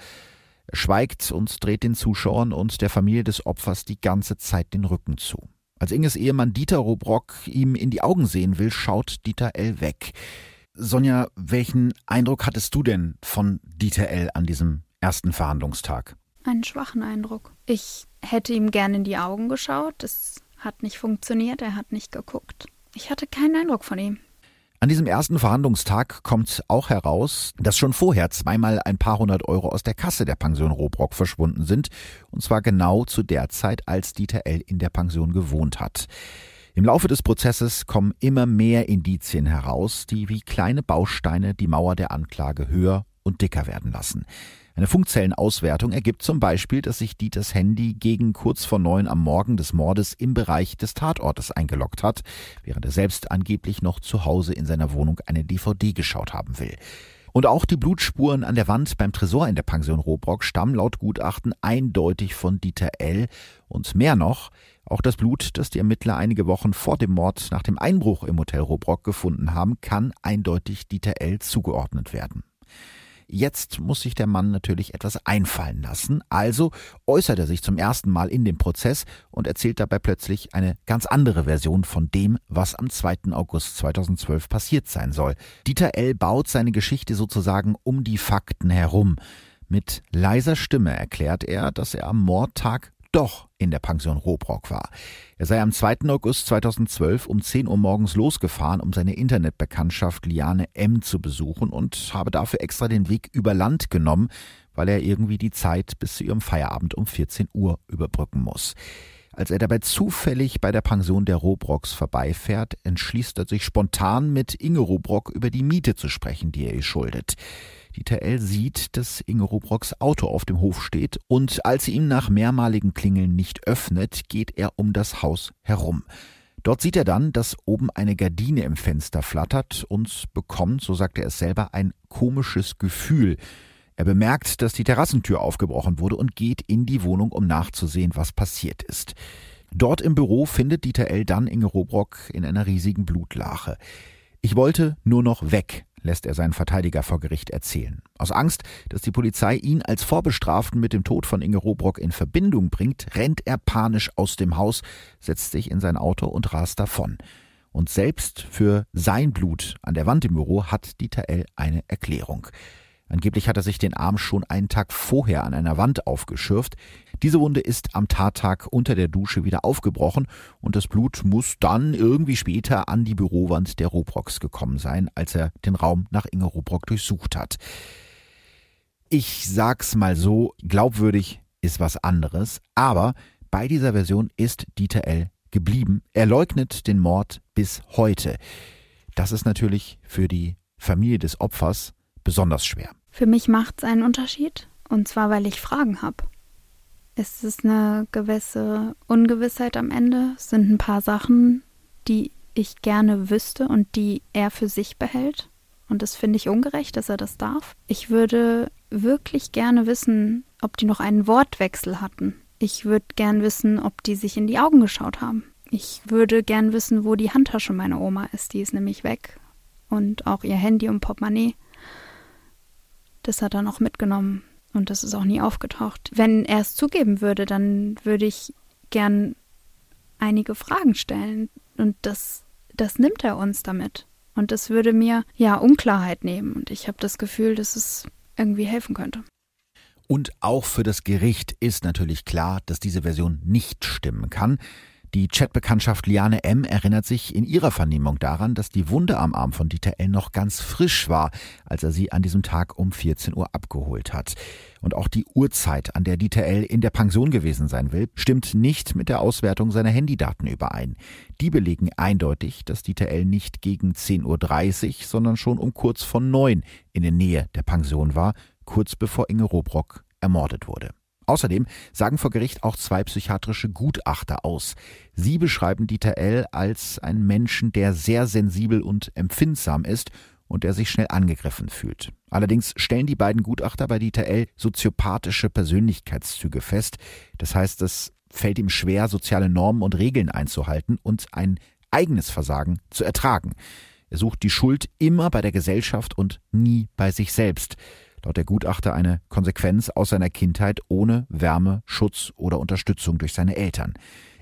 Er schweigt und dreht den Zuschauern und der Familie des Opfers die ganze Zeit den Rücken zu. Als Inges Ehemann Dieter Robrock ihm in die Augen sehen will, schaut Dieter L. weg. Sonja, welchen Eindruck hattest du denn von Dieter L. an diesem ersten Verhandlungstag? Einen schwachen Eindruck. Ich hätte ihm gerne in die Augen geschaut. Es hat nicht funktioniert, er hat nicht geguckt. Ich hatte keinen Eindruck von ihm. An diesem ersten Verhandlungstag kommt auch heraus, dass schon vorher zweimal ein paar hundert Euro aus der Kasse der Pension Robrock verschwunden sind, und zwar genau zu der Zeit, als Dieter L. in der Pension gewohnt hat. Im Laufe des Prozesses kommen immer mehr Indizien heraus, die wie kleine Bausteine die Mauer der Anklage höher und dicker werden lassen. Eine Funkzellenauswertung ergibt zum Beispiel, dass sich Dieters Handy gegen kurz vor neun am Morgen des Mordes im Bereich des Tatortes eingeloggt hat, während er selbst angeblich noch zu Hause in seiner Wohnung eine DVD geschaut haben will. Und auch die Blutspuren an der Wand beim Tresor in der Pension Robrock stammen laut Gutachten eindeutig von Dieter L. Und mehr noch, auch das Blut, das die Ermittler einige Wochen vor dem Mord nach dem Einbruch im Hotel Robrock gefunden haben, kann eindeutig Dieter L. zugeordnet werden. Jetzt muss sich der Mann natürlich etwas einfallen lassen, also äußert er sich zum ersten Mal in dem Prozess und erzählt dabei plötzlich eine ganz andere Version von dem, was am 2. August 2012 passiert sein soll. Dieter L. baut seine Geschichte sozusagen um die Fakten herum. Mit leiser Stimme erklärt er, dass er am Mordtag doch in der Pension Robrock war. Er sei am 2. August 2012 um 10 Uhr morgens losgefahren, um seine Internetbekanntschaft Liane M. zu besuchen und habe dafür extra den Weg über Land genommen, weil er irgendwie die Zeit bis zu ihrem Feierabend um 14 Uhr überbrücken muss. Als er dabei zufällig bei der Pension der Robrocks vorbeifährt, entschließt er sich spontan mit Inge Robrock über die Miete zu sprechen, die er ihr schuldet. Dieter L. sieht, dass Inge Rubrocks Auto auf dem Hof steht und als sie ihm nach mehrmaligen Klingeln nicht öffnet, geht er um das Haus herum. Dort sieht er dann, dass oben eine Gardine im Fenster flattert und bekommt, so sagt er es selber, ein komisches Gefühl. Er bemerkt, dass die Terrassentür aufgebrochen wurde und geht in die Wohnung, um nachzusehen, was passiert ist. Dort im Büro findet Dieter L. dann Inge Robrock in einer riesigen Blutlache. Ich wollte nur noch weg, lässt er seinen Verteidiger vor Gericht erzählen. Aus Angst, dass die Polizei ihn als Vorbestraften mit dem Tod von Inge Robrock in Verbindung bringt, rennt er panisch aus dem Haus, setzt sich in sein Auto und rast davon. Und selbst für sein Blut an der Wand im Büro hat Dieter L. eine Erklärung. Angeblich hat er sich den Arm schon einen Tag vorher an einer Wand aufgeschürft. Diese Wunde ist am Tattag unter der Dusche wieder aufgebrochen und das Blut muss dann irgendwie später an die Bürowand der Robrocks gekommen sein, als er den Raum nach Inge Robrock durchsucht hat. Ich sag's mal so, glaubwürdig ist was anderes, aber bei dieser Version ist Dieter L. geblieben. Er leugnet den Mord bis heute. Das ist natürlich für die Familie des Opfers besonders schwer. Für mich macht es einen Unterschied. Und zwar, weil ich Fragen habe. Es ist eine gewisse Ungewissheit am Ende. Es sind ein paar Sachen, die ich gerne wüsste und die er für sich behält. Und das finde ich ungerecht, dass er das darf. Ich würde wirklich gerne wissen, ob die noch einen Wortwechsel hatten. Ich würde gern wissen, ob die sich in die Augen geschaut haben. Ich würde gern wissen, wo die Handtasche meiner Oma ist. Die ist nämlich weg. Und auch ihr Handy und Portemonnaie. Das hat er noch mitgenommen. Und das ist auch nie aufgetaucht. Wenn er es zugeben würde, dann würde ich gern einige Fragen stellen. Und das, das nimmt er uns damit. Und das würde mir ja Unklarheit nehmen. Und ich habe das Gefühl, dass es irgendwie helfen könnte. Und auch für das Gericht ist natürlich klar, dass diese Version nicht stimmen kann. Die Chatbekanntschaft Liane M. erinnert sich in ihrer Vernehmung daran, dass die Wunde am Arm von Dieter L. noch ganz frisch war, als er sie an diesem Tag um 14 Uhr abgeholt hat. Und auch die Uhrzeit, an der Dieter L. in der Pension gewesen sein will, stimmt nicht mit der Auswertung seiner Handydaten überein. Die belegen eindeutig, dass Dieter L. nicht gegen 10.30 Uhr, sondern schon um kurz vor neun in der Nähe der Pension war, kurz bevor Inge Robrock ermordet wurde. Außerdem sagen vor Gericht auch zwei psychiatrische Gutachter aus. Sie beschreiben Dieter L. als einen Menschen, der sehr sensibel und empfindsam ist und der sich schnell angegriffen fühlt. Allerdings stellen die beiden Gutachter bei Dieter L. soziopathische Persönlichkeitszüge fest. Das heißt, es fällt ihm schwer, soziale Normen und Regeln einzuhalten und ein eigenes Versagen zu ertragen. Er sucht die Schuld immer bei der Gesellschaft und nie bei sich selbst laut der Gutachter eine Konsequenz aus seiner Kindheit ohne Wärme, Schutz oder Unterstützung durch seine Eltern.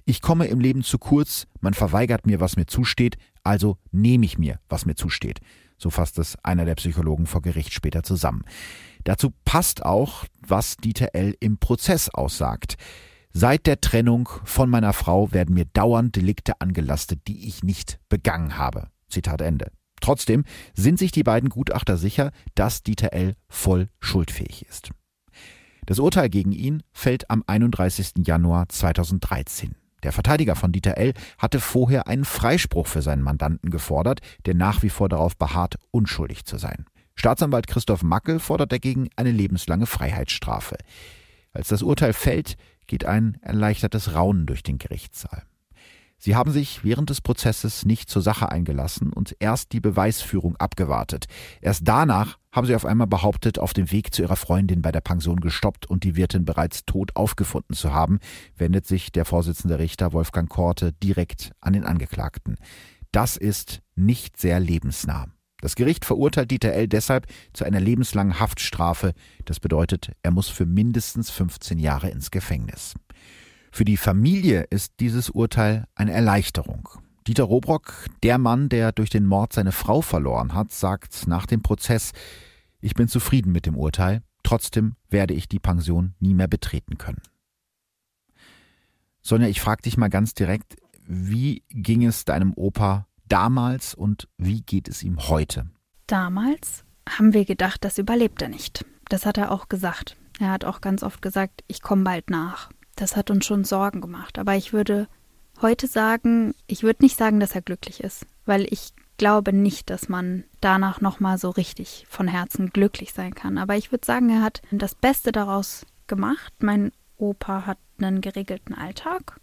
Ich komme im Leben zu kurz, man verweigert mir, was mir zusteht, also nehme ich mir, was mir zusteht. So fasst es einer der Psychologen vor Gericht später zusammen. Dazu passt auch, was Dieter L. im Prozess aussagt. Seit der Trennung von meiner Frau werden mir dauernd Delikte angelastet, die ich nicht begangen habe. Zitat Ende. Trotzdem sind sich die beiden Gutachter sicher, dass Dieter L. voll schuldfähig ist. Das Urteil gegen ihn fällt am 31. Januar 2013. Der Verteidiger von Dieter L. hatte vorher einen Freispruch für seinen Mandanten gefordert, der nach wie vor darauf beharrt, unschuldig zu sein. Staatsanwalt Christoph Mackel fordert dagegen eine lebenslange Freiheitsstrafe. Als das Urteil fällt, geht ein erleichtertes Raunen durch den Gerichtssaal. Sie haben sich während des Prozesses nicht zur Sache eingelassen und erst die Beweisführung abgewartet. Erst danach haben sie auf einmal behauptet, auf dem Weg zu ihrer Freundin bei der Pension gestoppt und die Wirtin bereits tot aufgefunden zu haben, wendet sich der Vorsitzende Richter Wolfgang Korte direkt an den Angeklagten. Das ist nicht sehr lebensnah. Das Gericht verurteilt Dieter L. deshalb zu einer lebenslangen Haftstrafe. Das bedeutet, er muss für mindestens 15 Jahre ins Gefängnis. Für die Familie ist dieses Urteil eine Erleichterung. Dieter Robrock, der Mann, der durch den Mord seine Frau verloren hat, sagt nach dem Prozess, ich bin zufrieden mit dem Urteil, trotzdem werde ich die Pension nie mehr betreten können. Sonja, ich frage dich mal ganz direkt, wie ging es deinem Opa damals und wie geht es ihm heute? Damals haben wir gedacht, das überlebt er nicht. Das hat er auch gesagt. Er hat auch ganz oft gesagt, ich komme bald nach. Das hat uns schon Sorgen gemacht. Aber ich würde heute sagen, ich würde nicht sagen, dass er glücklich ist, weil ich glaube nicht, dass man danach nochmal so richtig von Herzen glücklich sein kann. Aber ich würde sagen, er hat das Beste daraus gemacht. Mein Opa hat einen geregelten Alltag.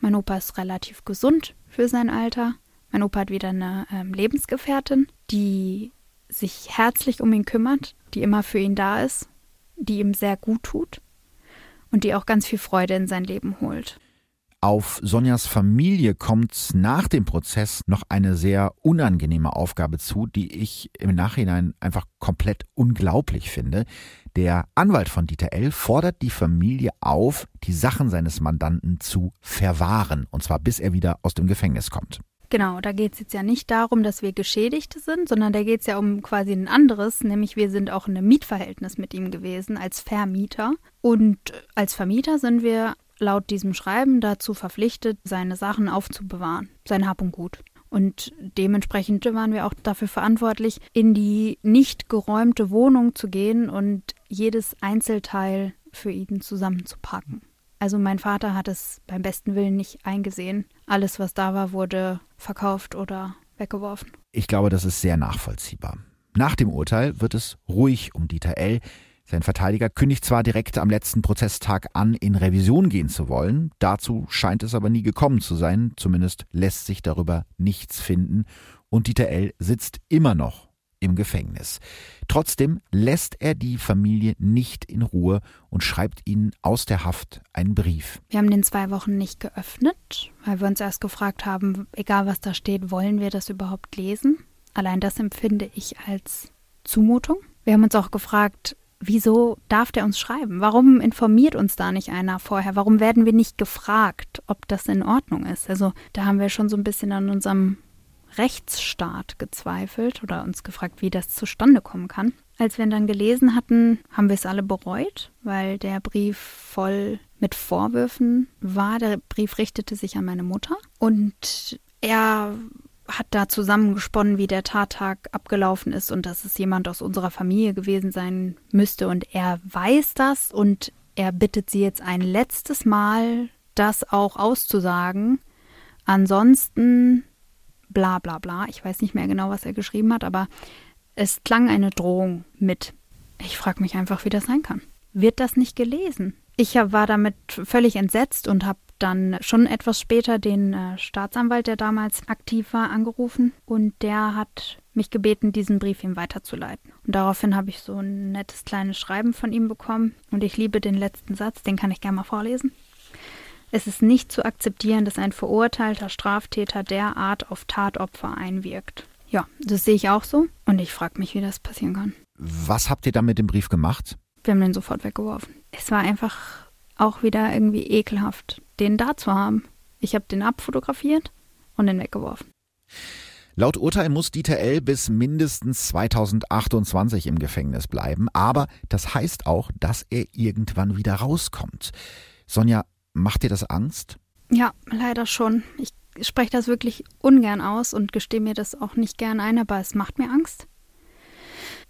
Mein Opa ist relativ gesund für sein Alter. Mein Opa hat wieder eine ähm, Lebensgefährtin, die sich herzlich um ihn kümmert, die immer für ihn da ist, die ihm sehr gut tut und die auch ganz viel Freude in sein Leben holt. Auf Sonjas Familie kommt nach dem Prozess noch eine sehr unangenehme Aufgabe zu, die ich im Nachhinein einfach komplett unglaublich finde. Der Anwalt von Dieter L. fordert die Familie auf, die Sachen seines Mandanten zu verwahren, und zwar bis er wieder aus dem Gefängnis kommt. Genau, da geht es jetzt ja nicht darum, dass wir Geschädigte sind, sondern da geht es ja um quasi ein anderes, nämlich wir sind auch in einem Mietverhältnis mit ihm gewesen als Vermieter. Und als Vermieter sind wir laut diesem Schreiben dazu verpflichtet, seine Sachen aufzubewahren, sein Hab und Gut. Und dementsprechend waren wir auch dafür verantwortlich, in die nicht geräumte Wohnung zu gehen und jedes Einzelteil für ihn zusammenzupacken. Also mein Vater hat es beim besten Willen nicht eingesehen. Alles, was da war, wurde verkauft oder weggeworfen. Ich glaube, das ist sehr nachvollziehbar. Nach dem Urteil wird es ruhig um Dieter L. Sein Verteidiger kündigt zwar direkt am letzten Prozesstag an, in Revision gehen zu wollen, dazu scheint es aber nie gekommen zu sein, zumindest lässt sich darüber nichts finden, und Dieter L. sitzt immer noch im Gefängnis. Trotzdem lässt er die Familie nicht in Ruhe und schreibt ihnen aus der Haft einen Brief. Wir haben den zwei Wochen nicht geöffnet, weil wir uns erst gefragt haben, egal was da steht, wollen wir das überhaupt lesen? Allein das empfinde ich als Zumutung. Wir haben uns auch gefragt, wieso darf der uns schreiben? Warum informiert uns da nicht einer vorher? Warum werden wir nicht gefragt, ob das in Ordnung ist? Also da haben wir schon so ein bisschen an unserem Rechtsstaat gezweifelt oder uns gefragt, wie das zustande kommen kann. Als wir ihn dann gelesen hatten, haben wir es alle bereut, weil der Brief voll mit Vorwürfen war. Der Brief richtete sich an meine Mutter und er hat da zusammengesponnen, wie der Tattag abgelaufen ist und dass es jemand aus unserer Familie gewesen sein müsste. Und er weiß das und er bittet sie jetzt ein letztes Mal, das auch auszusagen. Ansonsten bla bla bla. Ich weiß nicht mehr genau, was er geschrieben hat, aber es klang eine Drohung mit. Ich frage mich einfach, wie das sein kann. Wird das nicht gelesen? Ich war damit völlig entsetzt und habe dann schon etwas später den äh, Staatsanwalt, der damals aktiv war, angerufen und der hat mich gebeten, diesen Brief ihm weiterzuleiten. Und daraufhin habe ich so ein nettes kleines Schreiben von ihm bekommen und ich liebe den letzten Satz, den kann ich gerne mal vorlesen. Es ist nicht zu akzeptieren, dass ein verurteilter Straftäter derart auf Tatopfer einwirkt. Ja, das sehe ich auch so und ich frage mich, wie das passieren kann. Was habt ihr dann mit dem Brief gemacht? Wir haben den sofort weggeworfen. Es war einfach auch wieder irgendwie ekelhaft, den da zu haben. Ich habe den abfotografiert und den weggeworfen. Laut Urteil muss Dieter L. bis mindestens 2028 im Gefängnis bleiben, aber das heißt auch, dass er irgendwann wieder rauskommt. Sonja, macht dir das Angst? Ja, leider schon. Ich spreche das wirklich ungern aus und gestehe mir das auch nicht gern ein, aber es macht mir Angst.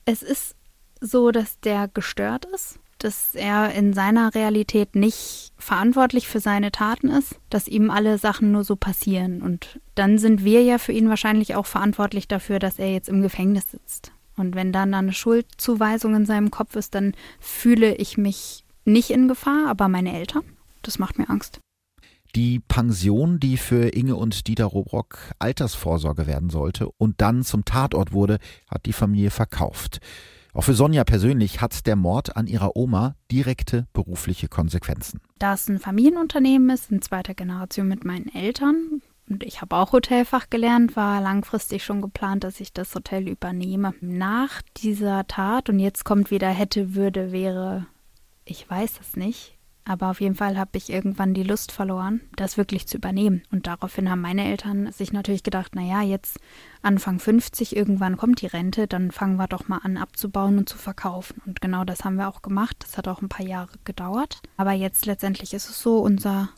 Es ist so, dass der gestört ist dass er in seiner Realität nicht verantwortlich für seine Taten ist, dass ihm alle Sachen nur so passieren. Und dann sind wir ja für ihn wahrscheinlich auch verantwortlich dafür, dass er jetzt im Gefängnis sitzt. Und wenn dann eine Schuldzuweisung in seinem Kopf ist, dann fühle ich mich nicht in Gefahr, aber meine Eltern. Das macht mir Angst. Die Pension, die für Inge und Dieter Robrock Altersvorsorge werden sollte und dann zum Tatort wurde, hat die Familie verkauft. Auch für Sonja persönlich hat der Mord an ihrer Oma direkte berufliche Konsequenzen. Da es ein Familienunternehmen ist, in zweiter Generation mit meinen Eltern, und ich habe auch Hotelfach gelernt, war langfristig schon geplant, dass ich das Hotel übernehme. Nach dieser Tat, und jetzt kommt wieder hätte, würde, wäre, ich weiß es nicht, aber auf jeden Fall habe ich irgendwann die Lust verloren, das wirklich zu übernehmen. Und daraufhin haben meine Eltern sich natürlich gedacht, naja, jetzt Anfang 50, irgendwann kommt die Rente, dann fangen wir doch mal an abzubauen und zu verkaufen. Und genau das haben wir auch gemacht. Das hat auch ein paar Jahre gedauert. Aber jetzt letztendlich ist es so, unser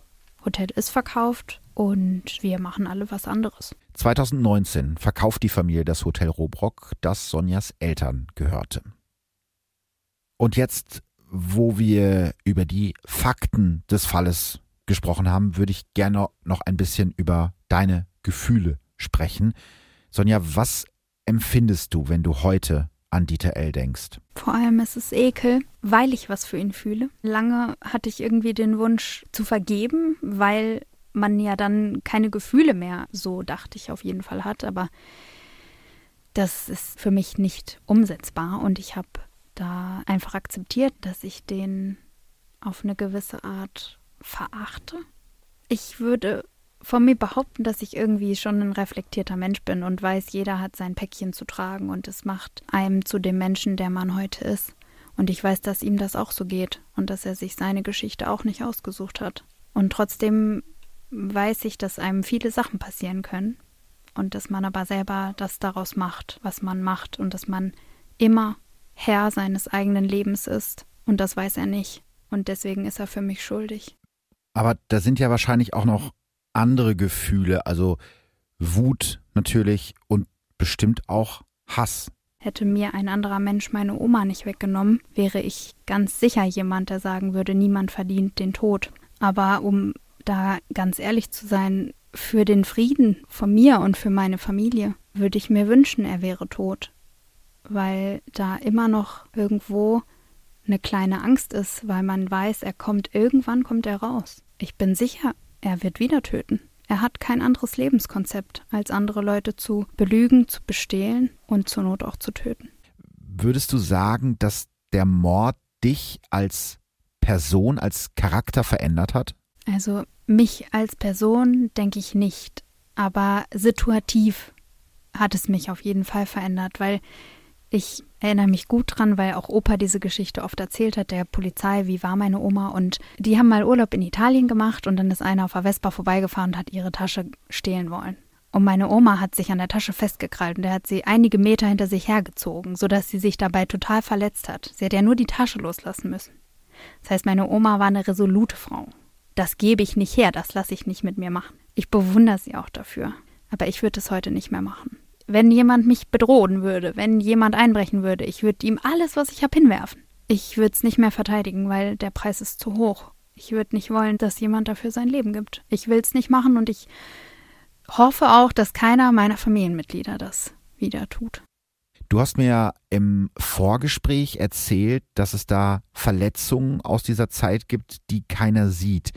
Hotel ist verkauft und wir machen alle was anderes. 2019 verkauft die Familie das Hotel Robrock, das Sonjas Eltern gehörte. Und jetzt wo wir über die Fakten des Falles gesprochen haben, würde ich gerne noch ein bisschen über deine Gefühle sprechen. Sonja, was empfindest du, wenn du heute an Dieter L. denkst? Vor allem ist es Ekel, weil ich was für ihn fühle. Lange hatte ich irgendwie den Wunsch zu vergeben, weil man ja dann keine Gefühle mehr, so dachte ich auf jeden Fall hat. Aber das ist für mich nicht umsetzbar und ich habe da einfach akzeptiert, dass ich den auf eine gewisse Art verachte. Ich würde von mir behaupten, dass ich irgendwie schon ein reflektierter Mensch bin und weiß, jeder hat sein Päckchen zu tragen und es macht einem zu dem Menschen, der man heute ist. Und ich weiß, dass ihm das auch so geht und dass er sich seine Geschichte auch nicht ausgesucht hat. Und trotzdem weiß ich, dass einem viele Sachen passieren können und dass man aber selber das daraus macht, was man macht und dass man immer Herr seines eigenen Lebens ist. Und das weiß er nicht. Und deswegen ist er für mich schuldig. Aber da sind ja wahrscheinlich auch noch andere Gefühle, also Wut natürlich und bestimmt auch Hass. Hätte mir ein anderer Mensch meine Oma nicht weggenommen, wäre ich ganz sicher jemand, der sagen würde, niemand verdient den Tod. Aber um da ganz ehrlich zu sein, für den Frieden von mir und für meine Familie würde ich mir wünschen, er wäre tot weil da immer noch irgendwo eine kleine Angst ist, weil man weiß, er kommt irgendwann kommt er raus. Ich bin sicher, er wird wieder töten. Er hat kein anderes Lebenskonzept, als andere Leute zu belügen, zu bestehlen und zur Not auch zu töten. Würdest du sagen, dass der Mord dich als Person, als Charakter verändert hat? Also mich als Person denke ich nicht, aber situativ hat es mich auf jeden Fall verändert, weil ich erinnere mich gut dran, weil auch Opa diese Geschichte oft erzählt hat, der Polizei, wie war meine Oma. Und die haben mal Urlaub in Italien gemacht und dann ist einer auf der Vespa vorbeigefahren und hat ihre Tasche stehlen wollen. Und meine Oma hat sich an der Tasche festgekrallt und er hat sie einige Meter hinter sich hergezogen, sodass sie sich dabei total verletzt hat. Sie hat ja nur die Tasche loslassen müssen. Das heißt, meine Oma war eine resolute Frau. Das gebe ich nicht her, das lasse ich nicht mit mir machen. Ich bewundere sie auch dafür. Aber ich würde es heute nicht mehr machen wenn jemand mich bedrohen würde, wenn jemand einbrechen würde, ich würde ihm alles, was ich habe, hinwerfen. Ich würde es nicht mehr verteidigen, weil der Preis ist zu hoch. Ich würde nicht wollen, dass jemand dafür sein Leben gibt. Ich will es nicht machen und ich hoffe auch, dass keiner meiner Familienmitglieder das wieder tut. Du hast mir ja im Vorgespräch erzählt, dass es da Verletzungen aus dieser Zeit gibt, die keiner sieht.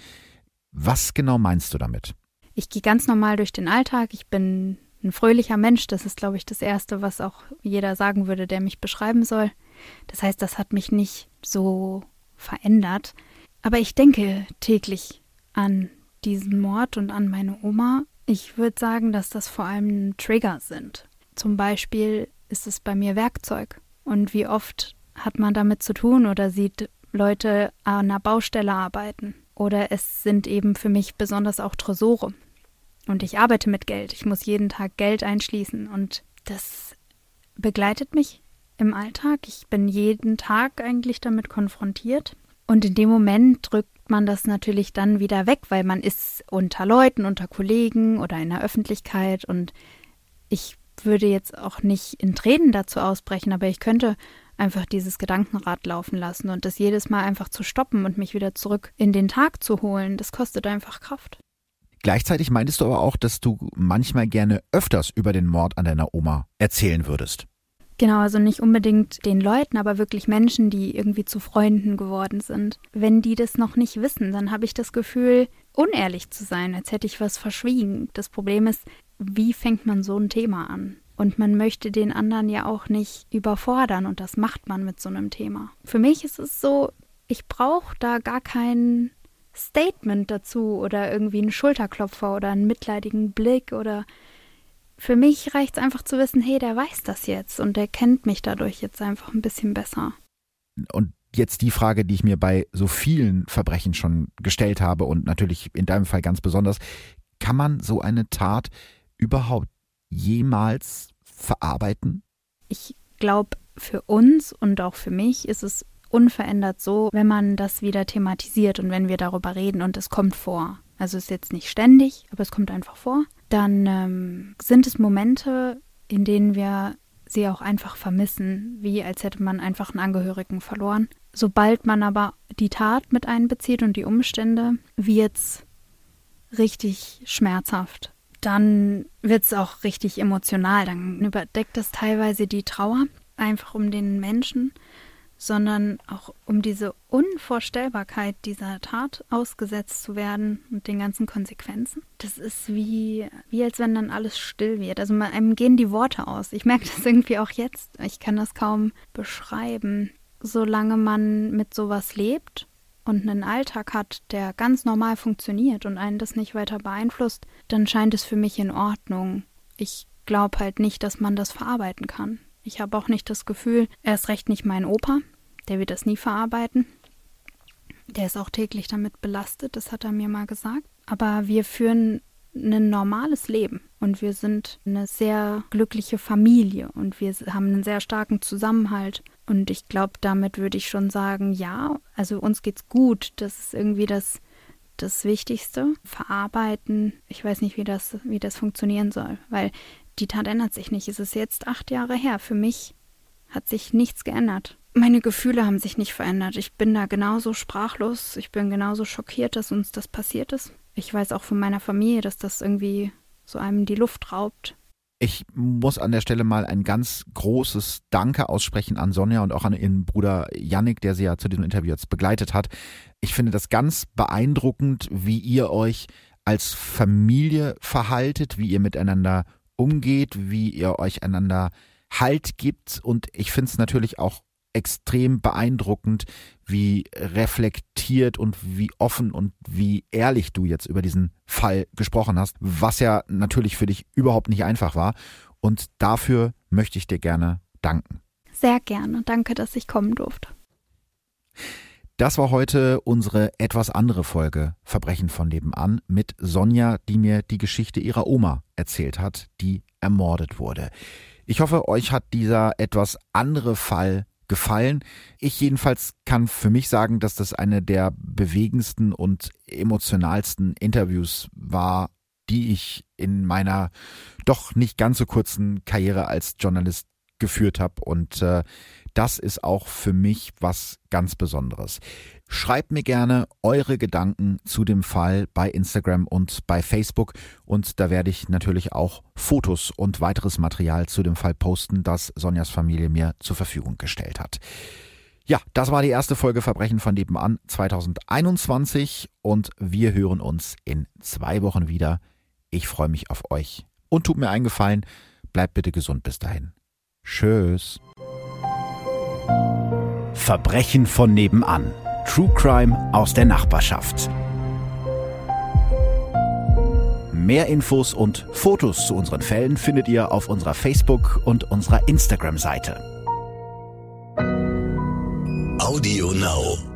Was genau meinst du damit? Ich gehe ganz normal durch den Alltag. Ich bin ein fröhlicher Mensch, das ist, glaube ich, das Erste, was auch jeder sagen würde, der mich beschreiben soll. Das heißt, das hat mich nicht so verändert. Aber ich denke täglich an diesen Mord und an meine Oma. Ich würde sagen, dass das vor allem Trigger sind. Zum Beispiel ist es bei mir Werkzeug. Und wie oft hat man damit zu tun oder sieht Leute an einer Baustelle arbeiten. Oder es sind eben für mich besonders auch Tresore. Und ich arbeite mit Geld. Ich muss jeden Tag Geld einschließen. Und das begleitet mich im Alltag. Ich bin jeden Tag eigentlich damit konfrontiert. Und in dem Moment drückt man das natürlich dann wieder weg, weil man ist unter Leuten, unter Kollegen oder in der Öffentlichkeit. Und ich würde jetzt auch nicht in Tränen dazu ausbrechen, aber ich könnte einfach dieses Gedankenrad laufen lassen und das jedes Mal einfach zu stoppen und mich wieder zurück in den Tag zu holen, das kostet einfach Kraft. Gleichzeitig meintest du aber auch, dass du manchmal gerne öfters über den Mord an deiner Oma erzählen würdest. Genau, also nicht unbedingt den Leuten, aber wirklich Menschen, die irgendwie zu Freunden geworden sind. Wenn die das noch nicht wissen, dann habe ich das Gefühl, unehrlich zu sein, als hätte ich was verschwiegen. Das Problem ist, wie fängt man so ein Thema an? Und man möchte den anderen ja auch nicht überfordern und das macht man mit so einem Thema. Für mich ist es so, ich brauche da gar keinen Statement dazu oder irgendwie einen Schulterklopfer oder einen mitleidigen Blick oder für mich reicht es einfach zu wissen, hey, der weiß das jetzt und der kennt mich dadurch jetzt einfach ein bisschen besser. Und jetzt die Frage, die ich mir bei so vielen Verbrechen schon gestellt habe und natürlich in deinem Fall ganz besonders, kann man so eine Tat überhaupt jemals verarbeiten? Ich glaube, für uns und auch für mich ist es unverändert so, wenn man das wieder thematisiert und wenn wir darüber reden und es kommt vor. Also ist jetzt nicht ständig, aber es kommt einfach vor. Dann ähm, sind es Momente, in denen wir sie auch einfach vermissen, wie als hätte man einfach einen Angehörigen verloren. Sobald man aber die Tat mit einbezieht und die Umstände, wird es richtig schmerzhaft. Dann wird es auch richtig emotional. Dann überdeckt es teilweise die Trauer, einfach um den Menschen sondern auch um diese Unvorstellbarkeit dieser Tat ausgesetzt zu werden und den ganzen Konsequenzen. Das ist wie, wie als wenn dann alles still wird. Also einem gehen die Worte aus. Ich merke das irgendwie auch jetzt. Ich kann das kaum beschreiben. Solange man mit sowas lebt und einen Alltag hat, der ganz normal funktioniert und einen das nicht weiter beeinflusst, dann scheint es für mich in Ordnung. Ich glaube halt nicht, dass man das verarbeiten kann. Ich habe auch nicht das Gefühl, er ist recht nicht mein Opa, der wird das nie verarbeiten. Der ist auch täglich damit belastet, das hat er mir mal gesagt. Aber wir führen ein normales Leben und wir sind eine sehr glückliche Familie und wir haben einen sehr starken Zusammenhalt. Und ich glaube, damit würde ich schon sagen, ja, also uns geht's gut. Das ist irgendwie das, das Wichtigste. Verarbeiten. Ich weiß nicht, wie das, wie das funktionieren soll, weil die Tat ändert sich nicht. Es ist jetzt acht Jahre her. Für mich hat sich nichts geändert. Meine Gefühle haben sich nicht verändert. Ich bin da genauso sprachlos. Ich bin genauso schockiert, dass uns das passiert ist. Ich weiß auch von meiner Familie, dass das irgendwie so einem die Luft raubt. Ich muss an der Stelle mal ein ganz großes Danke aussprechen an Sonja und auch an ihren Bruder Yannick, der sie ja zu diesem Interview jetzt begleitet hat. Ich finde das ganz beeindruckend, wie ihr euch als Familie verhaltet, wie ihr miteinander umgeht, wie ihr euch einander Halt gibt. Und ich finde es natürlich auch extrem beeindruckend, wie reflektiert und wie offen und wie ehrlich du jetzt über diesen Fall gesprochen hast, was ja natürlich für dich überhaupt nicht einfach war. Und dafür möchte ich dir gerne danken. Sehr gerne. Danke, dass ich kommen durfte. Das war heute unsere etwas andere Folge Verbrechen von nebenan mit Sonja, die mir die Geschichte ihrer Oma erzählt hat, die ermordet wurde. Ich hoffe, euch hat dieser etwas andere Fall gefallen. Ich jedenfalls kann für mich sagen, dass das eine der bewegendsten und emotionalsten Interviews war, die ich in meiner doch nicht ganz so kurzen Karriere als Journalist geführt habe. Und äh, das ist auch für mich was ganz Besonderes. Schreibt mir gerne eure Gedanken zu dem Fall bei Instagram und bei Facebook und da werde ich natürlich auch Fotos und weiteres Material zu dem Fall posten, das Sonjas Familie mir zur Verfügung gestellt hat. Ja, das war die erste Folge Verbrechen von nebenan 2021 und wir hören uns in zwei Wochen wieder. Ich freue mich auf euch und tut mir einen Gefallen, bleibt bitte gesund bis dahin. Tschüss. Verbrechen von nebenan. True Crime aus der Nachbarschaft. Mehr Infos und Fotos zu unseren Fällen findet ihr auf unserer Facebook- und unserer Instagram-Seite. Audio Now.